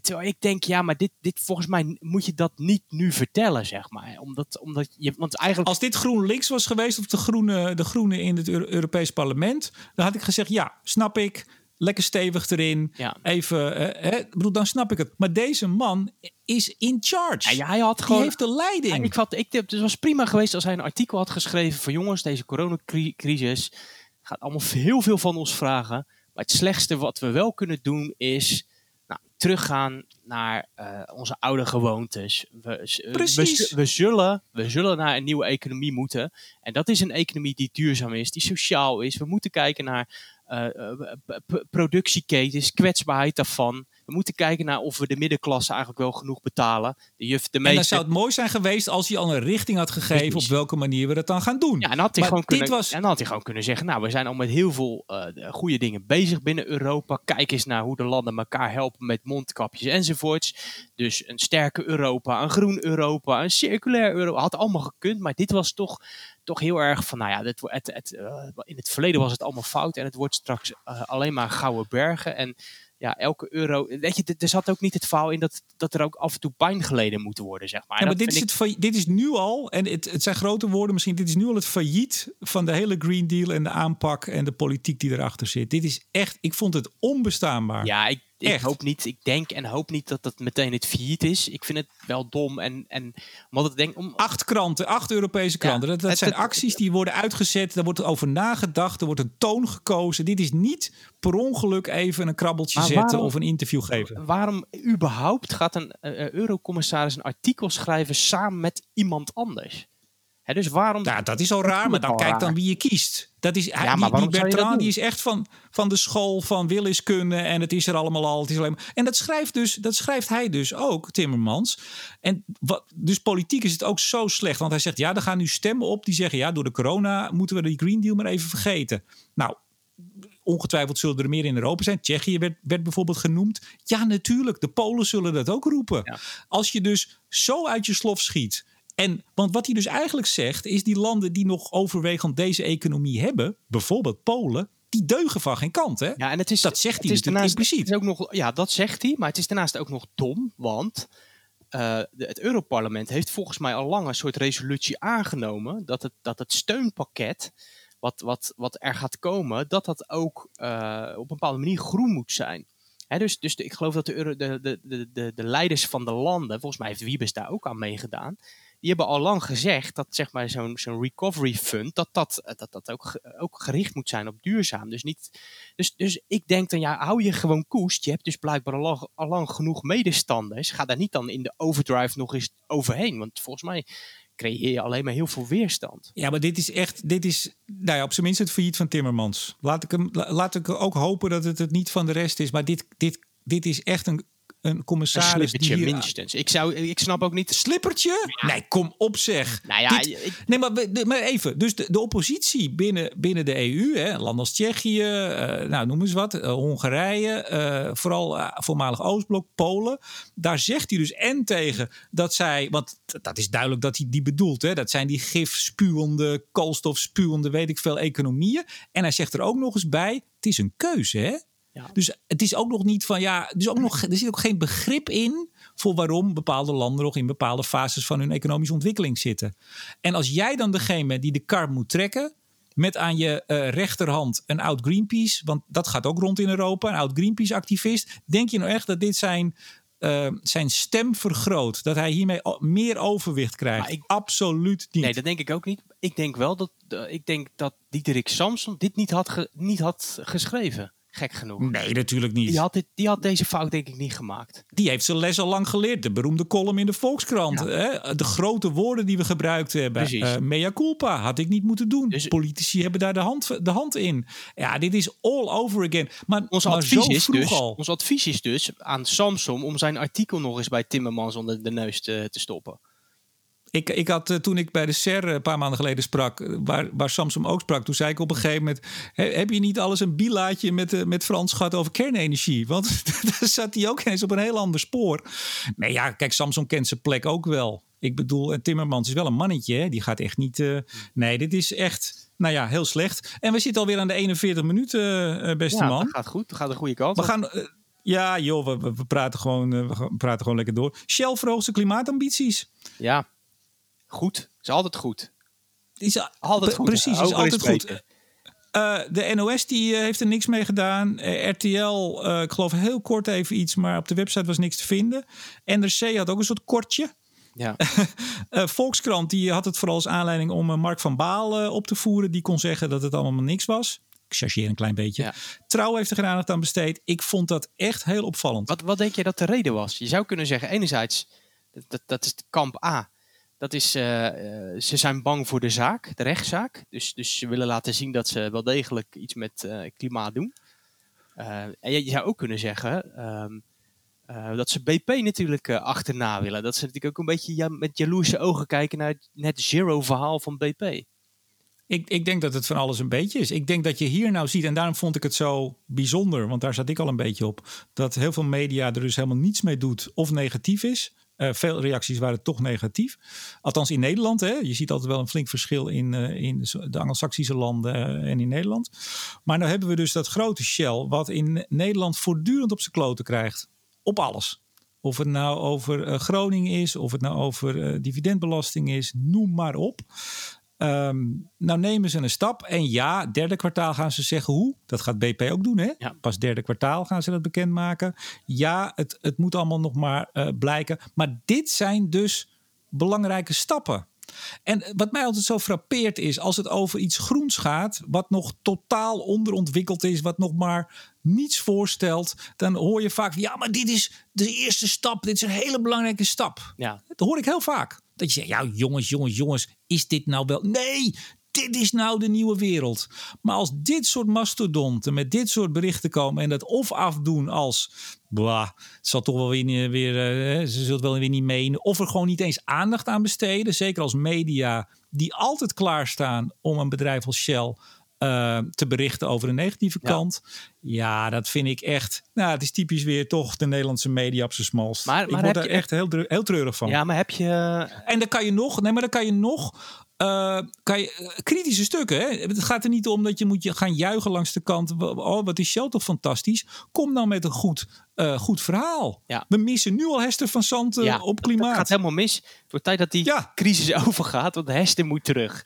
Terwijl ik denk, ja, maar dit, dit volgens mij moet je dat niet nu vertellen, zeg maar. Omdat, omdat je, want eigenlijk... Als dit GroenLinks was geweest, of de groene, de groene in het Europees Parlement, dan had ik gezegd, ja, snap ik, lekker stevig erin. Ja. Even, uh, hè, bedoel, dan snap ik het. Maar deze man is in charge. Ja, hij had gewoon, Die heeft de leiding. ik, had, ik, het was prima geweest als hij een artikel had geschreven van jongens, deze coronacrisis gaat allemaal heel veel van ons vragen. Maar het slechtste wat we wel kunnen doen is teruggaan naar uh, onze oude gewoontes. We, we, we, zullen, we zullen naar een nieuwe economie moeten. En dat is een economie die duurzaam is, die sociaal is. We moeten kijken naar productieketens, kwetsbaarheid daarvan. We moeten kijken naar of we de middenklasse eigenlijk wel genoeg betalen. De juf, de meeste... En dan zou het mooi zijn geweest als hij al een richting had gegeven op welke manier we dat dan gaan doen. Ja, en, had hij gewoon kunnen, was... en dan had hij gewoon kunnen zeggen, nou we zijn al met heel veel uh, goede dingen bezig binnen Europa. Kijk eens naar hoe de landen elkaar helpen met mondkapjes enzovoorts. Dus een sterke Europa, een groen Europa, een circulair Europa. Had allemaal gekund, maar dit was toch toch heel erg van, nou ja, het, het, het, uh, in het verleden was het allemaal fout en het wordt straks uh, alleen maar gouden bergen. En ja, elke euro. Weet je, er zat ook niet het verhaal in dat, dat er ook af en toe pijn geleden moet worden, zeg maar. Ja, maar dit is, het, dit is nu al, en het, het zijn grote woorden misschien, dit is nu al het failliet van de hele Green Deal en de aanpak en de politiek die erachter zit. Dit is echt, ik vond het onbestaanbaar. Ja, ik, ik hoop niet, ik denk en hoop niet dat dat meteen het failliet is. Ik vind het wel dom en, en omdat ik denk om... Acht kranten, acht Europese kranten. dat, dat zijn acties die worden uitgezet, daar wordt over nagedacht, er wordt een toon gekozen. Dit is niet per ongeluk even een krabbeltje zetten of een interview geven. Waarom überhaupt gaat een uh, eurocommissaris een artikel schrijven samen met iemand anders? Dus waarom... Ja, dat is al raar, maar dan kijk dan wie je kiest. Dat is, ja, maar die, die Bertrand die is echt van, van de school van williskunde en het is er allemaal al. Het is alleen maar, en dat schrijft, dus, dat schrijft hij dus ook, Timmermans. En wat, dus politiek is het ook zo slecht. Want hij zegt, ja, er gaan nu stemmen op die zeggen... ja, door de corona moeten we die Green Deal maar even vergeten. Nou, ongetwijfeld zullen er meer in Europa zijn. Tsjechië werd, werd bijvoorbeeld genoemd. Ja, natuurlijk. De Polen zullen dat ook roepen. Als je dus zo uit je slof schiet en, want wat hij dus eigenlijk zegt, is die landen die nog overwegend deze economie hebben, bijvoorbeeld Polen, die deugen van geen kant. Hè? Ja, en het is, dat zegt hij is impliciet. Het is ook nog, ja, dat zegt hij, maar het is daarnaast ook nog dom, want uh, de, het Europarlement heeft volgens mij al lang een soort resolutie aangenomen dat het, dat het steunpakket wat, wat, wat er gaat komen, dat dat ook uh, op een bepaalde manier groen moet zijn. He, dus dus de, ik geloof dat de, de, de, de, de leiders van de landen, volgens mij heeft Wiebes daar ook aan meegedaan, die hebben al lang gezegd dat zeg maar zo'n zo'n recovery fund, dat dat, dat, dat ook, ook gericht moet zijn op duurzaam. Dus, niet, dus, dus ik denk dan, ja, hou je gewoon koest. Je hebt dus blijkbaar al lang, al lang genoeg medestanders. Ga daar niet dan in de overdrive nog eens overheen. Want volgens mij creëer je alleen maar heel veel weerstand. Ja, maar dit is echt, dit is nou ja, op zijn minst het failliet van Timmermans. Laat ik, hem, laat ik ook hopen dat het het niet van de rest is. Maar dit, dit, dit is echt een een commissaris een die hier... minstens. Ik, zou, ik snap ook niet... Slippertje? Nee, kom op zeg. Nou ja, Nee, maar, maar even. Dus de, de oppositie binnen, binnen de EU, hè, landen als Tsjechië, uh, nou noem eens wat, uh, Hongarije, uh, vooral voormalig Oostblok, Polen. Daar zegt hij dus en tegen dat zij, want dat is duidelijk dat hij die bedoelt, hè, dat zijn die gifspuwende, koolstofspuwende, weet ik veel, economieën. En hij zegt er ook nog eens bij, het is een keuze hè. Ja. Dus het is ook nog niet van ja, dus ook nog, er zit ook geen begrip in voor waarom bepaalde landen nog in bepaalde fases van hun economische ontwikkeling zitten. En als jij dan degene bent die de kar moet trekken, met aan je uh, rechterhand een oud Greenpeace, want dat gaat ook rond in Europa, een oud Greenpeace-activist, denk je nou echt dat dit zijn, uh, zijn stem vergroot? Dat hij hiermee meer overwicht krijgt? Ik, Absoluut niet. Nee, dat denk ik ook niet. Ik denk wel dat, uh, ik denk dat Diederik Samson dit niet had, niet had geschreven. Gek genoeg. Nee, natuurlijk niet. Die had, dit, die had deze fout denk ik niet gemaakt. Die heeft zijn les al lang geleerd. De beroemde column in de Volkskrant. Hè? De grote woorden die we gebruikt hebben. Uh, mea culpa had ik niet moeten doen. Dus, Politici hebben daar de hand, de hand in. Ja, dit is all over again. Maar, ons, advies is dus, al. ons advies is dus aan Samsung om zijn artikel nog eens bij Timmermans onder de neus te, te stoppen. Ik, ik had eh, toen ik bij de SER een paar maanden geleden sprak, eh, waar, waar Samsung ook sprak, toen zei ik op een gegeven moment: heb je niet alles een bilaatje met, met Frans gehad over kernenergie? Want daar zat hij ook eens op een heel ander spoor. Nee, ja, kijk, Samsung kent zijn plek ook wel. Ik bedoel, Timmermans is wel een mannetje, hè? die gaat echt niet. nee, dit is echt. Nou ja, heel slecht. En we zitten alweer aan de 41 minuten, beste ja, man. Dat gaat goed. Dat gaat de goede kant. We gaan. ja, joh, we, we, praten gewoon, we praten gewoon lekker door. Shell verhoogt zijn klimaatambities. Ja, goed. Is altijd goed. Is altijd goed. Precies, is altijd goed. Uh, de NOS die uh, heeft er niks mee gedaan. Uh, RTL, ik geloof heel kort even iets, maar op de website was niks te vinden. NRC had ook een soort kortje. Ja. Volkskrant die had het vooral als aanleiding om Mark van Baal op te voeren. Die kon zeggen dat het allemaal niks was. Ik chargeer een klein beetje. Ja. Trouw heeft er geen aandacht aan besteed. Ik vond dat echt heel opvallend. Wat, wat denk je dat de reden was? Je zou kunnen zeggen, enerzijds, dat, dat is kamp A. Dat is, uh, ze zijn bang voor de zaak, de rechtszaak. Dus, dus ze willen laten zien dat ze wel degelijk iets met uh, klimaat doen. En je, zou ook kunnen zeggen um, dat ze BP natuurlijk achterna willen. Dat ze natuurlijk ook een beetje met jaloerse ogen kijken naar het net zero verhaal van BP. Ik, ik denk dat het van alles een beetje is. Ik denk dat je hier nou ziet, en daarom vond ik het zo bijzonder, want daar zat ik al een beetje op, dat heel veel media er dus helemaal niets mee doet of negatief is. Uh, veel reacties waren toch negatief. Althans in Nederland. Hè. Je ziet altijd wel een flink verschil in, uh, in de Anglo-Saxische landen uh, en in Nederland. Maar nu hebben we dus dat grote Shell, wat in Nederland voortdurend op zijn kloten krijgt. Op alles. Of het nou over Groningen is, of het nou over dividendbelasting is, noem maar op. Um, nou nemen ze een stap. En ja, derde kwartaal gaan ze zeggen hoe. Dat gaat BP ook doen. Hè? Ja. Pas derde kwartaal gaan ze dat bekendmaken. Ja, het, het moet allemaal nog maar uh, blijken. Maar dit zijn dus belangrijke stappen. En wat mij altijd zo frappeert is, als het over iets groens gaat, wat nog totaal onderontwikkeld is, wat nog maar niets voorstelt, dan hoor je vaak: ja, maar dit is de eerste stap, dit is een hele belangrijke stap. Ja. Dat hoor ik heel vaak. Dat je zegt, ja jongens, jongens, jongens, is dit nou wel... Nee, dit is nou de nieuwe wereld. Maar als dit soort mastodonten met dit soort berichten komen en dat of afdoen als, blah, het zal toch wel weer, weer uh, ze zult wel weer niet menen, of er gewoon niet eens aandacht aan besteden, zeker als media die altijd klaarstaan om een bedrijf als Shell uh, te berichten over de negatieve kant. Ja, dat vind ik echt. Nou, het is typisch weer toch de Nederlandse media op zijn smalst. Maar, maar ik word er echt heel, heel treurig van. Ja, maar heb je. En dan kan je nog. Nee, maar dan kan je nog. Uh, kan je, uh, kritische stukken. Hè? Het gaat er niet om dat je moet je gaan juichen langs de kant. Oh, wat is Shell toch fantastisch. Kom nou met een goed, uh, goed verhaal. Ja. We missen nu al Hester van ja, op klimaat. Het gaat helemaal mis. Het wordt tijd dat die ja. crisis overgaat. Want Hester moet terug.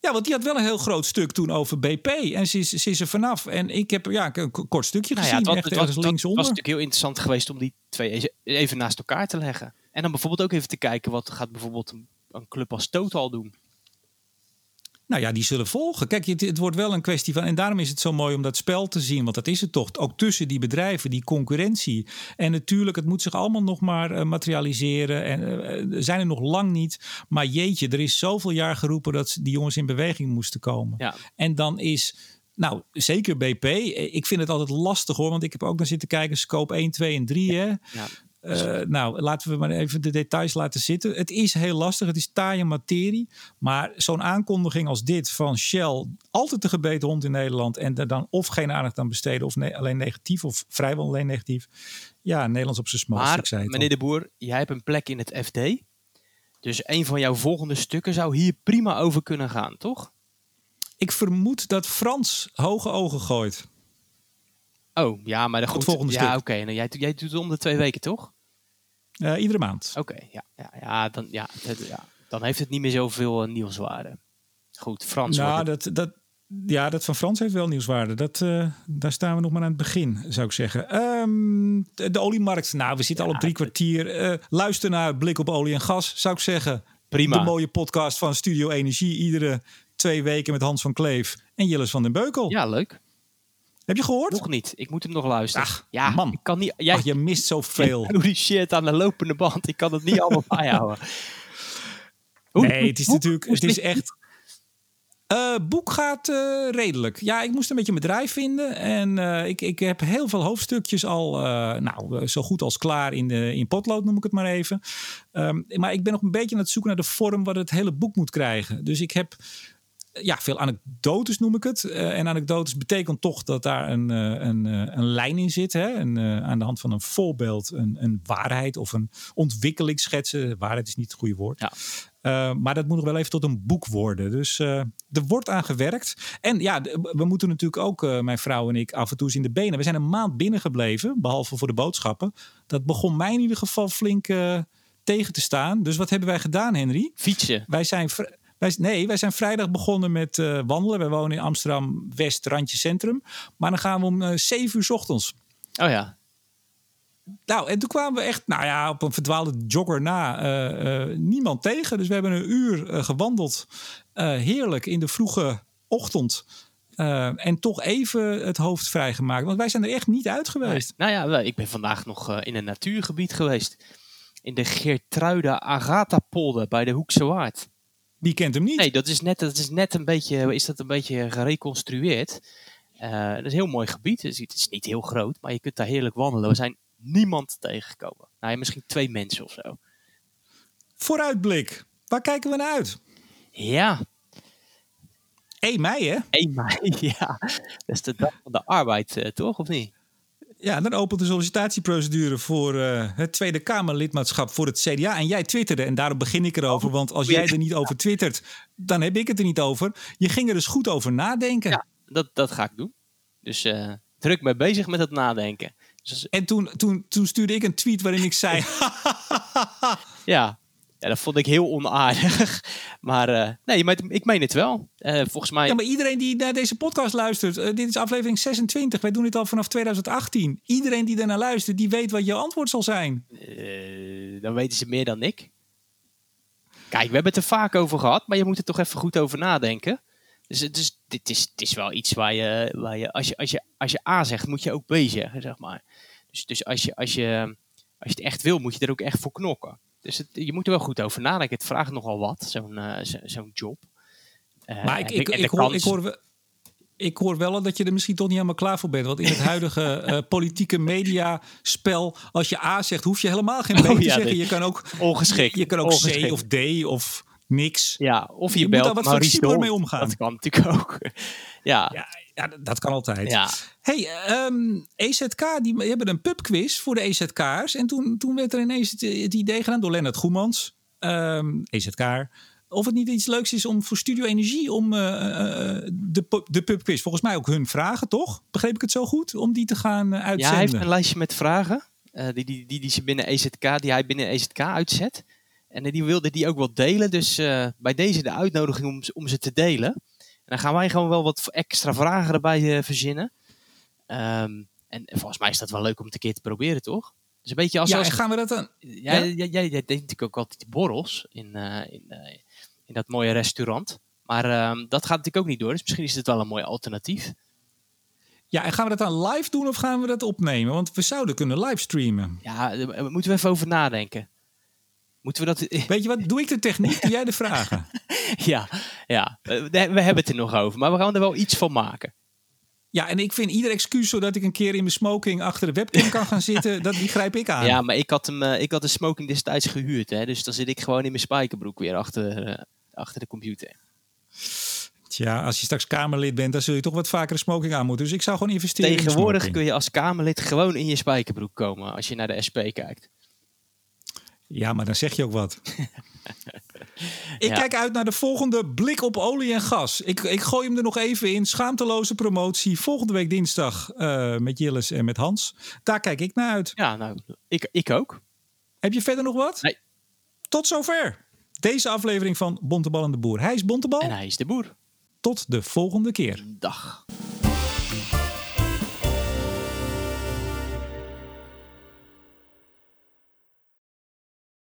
Ja, want die had wel een heel groot stuk toen over BP. En ze is, ze is er vanaf. En ik heb ja, een kort stukje nou gezien. Ja, het, was, het, was, het was natuurlijk heel interessant geweest om die twee even naast elkaar te leggen. En dan bijvoorbeeld ook even te kijken wat gaat bijvoorbeeld een club als Total doen? Nou ja, die zullen volgen. Kijk, het, het, wordt wel een kwestie van. En daarom is het zo mooi om dat spel te zien. Want dat is het toch. Ook tussen die bedrijven, die concurrentie. En natuurlijk, het moet zich allemaal nog maar uh, materialiseren. En uh, zijn er nog lang niet. Maar jeetje, er is zoveel jaar geroepen dat die jongens in beweging moesten komen. Ja. En dan is. Nou, zeker BP. Ik vind het altijd lastig hoor. Want ik heb ook naar zitten kijken. Scope 1, 2 en 3. Hè. Ja. Uh, nou, laten we maar even de details laten zitten. Het is heel lastig, het is taaie materie. Maar zo'n aankondiging als dit van Shell, altijd de gebeten hond in Nederland. En er dan of geen aandacht aan besteden, of ne alleen negatief, of vrijwel alleen negatief. Ja, Nederlands op zijn smalst. Maar, meneer. De Boer, jij hebt een plek in het FD. Dus een van jouw volgende stukken zou hier prima over kunnen gaan, toch? Ik vermoed dat Frans hoge ogen gooit. Oh, ja, maar de Goed, volgende ja, oké. Nou, jij, jij doet het om de twee weken, toch? Uh, iedere maand. Oké, ja, ja, ja, dan, ja, het, ja, dan heeft het niet meer zoveel uh, nieuwswaarde. Goed, Frans. Nou, dat, dat, ja, dat van Frans heeft wel nieuwswaarde. Dat, uh, daar staan we nog maar aan het begin, zou ik zeggen. Um, de, de, oliemarkt. Nou, we zitten Ja, al op drie kwartier. Uh, luister naar Blik op Olie en Gas, zou ik zeggen. Prima. De mooie podcast van Studio Energie. Iedere twee weken met Hans van Kleef en Jillis van den Beukel. Ja, leuk. Heb je gehoord? Nog niet. Ik moet hem nog luisteren. Ach, ja, man. Ik kan niet. Jij, Ach, je mist zoveel. Doe die shit aan de lopende band. Ik kan het niet allemaal bijhouden. Hoe- nee, het is hoe- natuurlijk. hoe Het is echt. Eh, boek gaat eh, redelijk. Ja, ik moest een beetje mijn draai vinden. En eh, ik, ik heb heel veel hoofdstukjes al, eh, nou, zo goed als klaar in, de, in potlood, noem ik het maar even. Ehm, maar ik ben nog een beetje aan het zoeken naar de vorm wat het hele boek moet krijgen. Dus ik heb ja, veel anekdotes noem ik het. Eh, en anekdotes betekent toch dat daar een, eh, een, eh, een lijn in zit. Hè? Een, aan de hand van een voorbeeld, een, een waarheid of een ontwikkeling schetsen. Waarheid is niet het goede woord. Ja. Uh, maar dat moet nog wel even tot een boek worden. Dus uh, er wordt aan gewerkt. En ja, we moeten natuurlijk ook, uh, mijn vrouw en ik, af en toe eens in de benen. We zijn een maand binnengebleven, behalve voor de boodschappen. Dat begon mij in ieder geval flink tegen te staan. Dus wat hebben wij gedaan, Henry? Fietsen. Wij zijn. Wij, nee, wij zijn vrijdag begonnen met uh, wandelen. Wij wonen in Amsterdam West, randje centrum. Maar dan gaan we om uh, 7 uur 's ochtends. Oh ja. Nou, en toen kwamen we echt, nou ja, op een verdwaalde jogger na uh, niemand tegen. Dus we hebben een uur gewandeld. eh, heerlijk in de vroege ochtend. Uh, en toch even het hoofd vrijgemaakt. Want wij zijn er echt niet uit geweest. Nee. Nou ja, ik ben vandaag nog uh, in een natuurgebied geweest. In de Geertruida Agatha-polder bij de Hoekse Waard. Die kent hem niet. Nee, dat is net, dat is net een beetje, is dat een beetje gereconstrueerd. Uh, dat is een heel mooi gebied. Dus het is niet heel groot, maar je kunt daar heerlijk wandelen. We zijn niemand tegengekomen. Nou, ja, misschien twee mensen of zo. Vooruitblik. Waar kijken we naar uit? Ja. 1 mei, hè? 1 mei, ja. Dat is de dag van de arbeid, uh, toch? Of niet? Ja, dan opent de sollicitatieprocedure voor uh, het Tweede Kamerlidmaatschap voor het CDA. En jij twitterde, en daarom begin ik erover. Want als jij er niet over twittert, dan heb ik het er niet over. Je ging er dus goed over nadenken. Ja, dat, dat ga ik doen. Dus uh, druk mee bezig met het nadenken. Dus, en toen, toen, toen stuurde ik een tweet waarin ik zei... ja, ja, dat vond ik heel onaardig. Maar uh, nee, maar ik meen het wel. Uh, volgens mij... Ja, maar iedereen die naar deze podcast luistert... Uh, dit is aflevering 26. Wij doen dit al vanaf 2018. Iedereen die daarnaar luistert, die weet wat jouw antwoord zal zijn. Eh, dan weten ze meer dan ik. Kijk, we hebben het er vaak over gehad. Maar je moet er toch even goed over nadenken. Dus, dus dit is, het is wel iets waar je... Waar je, als, je, als, je als je A zegt, moet je ook B zeggen, zeg maar. Dus, dus als, je, als, je, als je het echt wil, moet je er ook echt voor knokken. Dus het, je moet er wel goed over nadenken. Het vraagt nogal wat, zo'n uh, zo'n zo job. Uh, maar ik, ik, ik, hoor, ik, hoor, ik hoor wel dat je er misschien toch niet helemaal klaar voor bent. Want in het huidige uh, politieke mediaspel, als je A zegt, hoef je helemaal geen B te oh, ja, zeggen. Je kan ook, ongeschikt. Je, je kan ook ongeschikt. C of D of niks. Ja, of je, je belt moet daar wat flexibeler mee omgaan. Dat kan natuurlijk ook. ja. ja. Ja, dat kan altijd. Ja. Hey, um, EZK, die hebben een pubquiz voor de EZK'ers. En toen, toen werd er ineens het, het idee gedaan door Lennart Goemans, um, EZK, of het niet iets leuks is om voor Studio Energie om uh, uh, de, de pubquiz, volgens mij ook hun vragen, toch? Begreep ik het zo goed? Om die te gaan uh, uitzenden. Ja, hij heeft een lijstje met vragen die, die, die, die ze binnen EZK, die hij binnen EZK uitzet. En die wilde die ook wel delen. Dus bij deze de uitnodiging om, om ze te delen. En dan gaan wij gewoon wel wat extra vragen erbij uh, verzinnen. Um, en volgens mij is dat wel leuk om het een keer te proberen, toch? Dus een beetje als... Ja, als, gaan we dat dan... Jij, ja? jij, jij, deed natuurlijk ook altijd die borrels in, in, in dat mooie restaurant. Maar ehm, dat gaat natuurlijk ook niet door. Dus misschien is het wel een mooi alternatief. Ja, en gaan we dat dan live doen of gaan we dat opnemen? Want we zouden kunnen livestreamen. Ja, daar moeten we even over nadenken. Moeten we dat... Weet je wat, doe ik de techniek, doe jij de vragen. ja, ja, we hebben het er nog over. Maar we gaan er wel iets van maken. Ja, en ik vind ieder excuus zodat ik een keer in mijn smoking achter de webcam kan gaan zitten, dat, die grijp ik aan. Ja, maar ik had, hem, uh, ik had de smoking destijds gehuurd. Hè, dus dan zit ik gewoon in mijn spijkerbroek weer achter, uh, achter de computer. Tja, als je straks Kamerlid bent, dan zul je toch wat vaker een smoking aan moeten. Dus ik zou gewoon investeren Tegenwoordig in kun je als Kamerlid gewoon in je spijkerbroek komen als je naar de SP kijkt. Ja, maar dan zeg je ook wat. ik kijk uit naar de volgende blik op olie en gas. Ik, ik gooi hem er nog even in. Schaamteloze promotie. Volgende week dinsdag uh, met Jillis en met Hans. Daar kijk ik naar uit. Ja, nou, ik, ik ook. Heb je verder nog wat? Nee. Tot zover. Deze aflevering van Bontebal en de Boer. Hij is Bontebal. En hij is de Boer. Tot de volgende keer. Dag.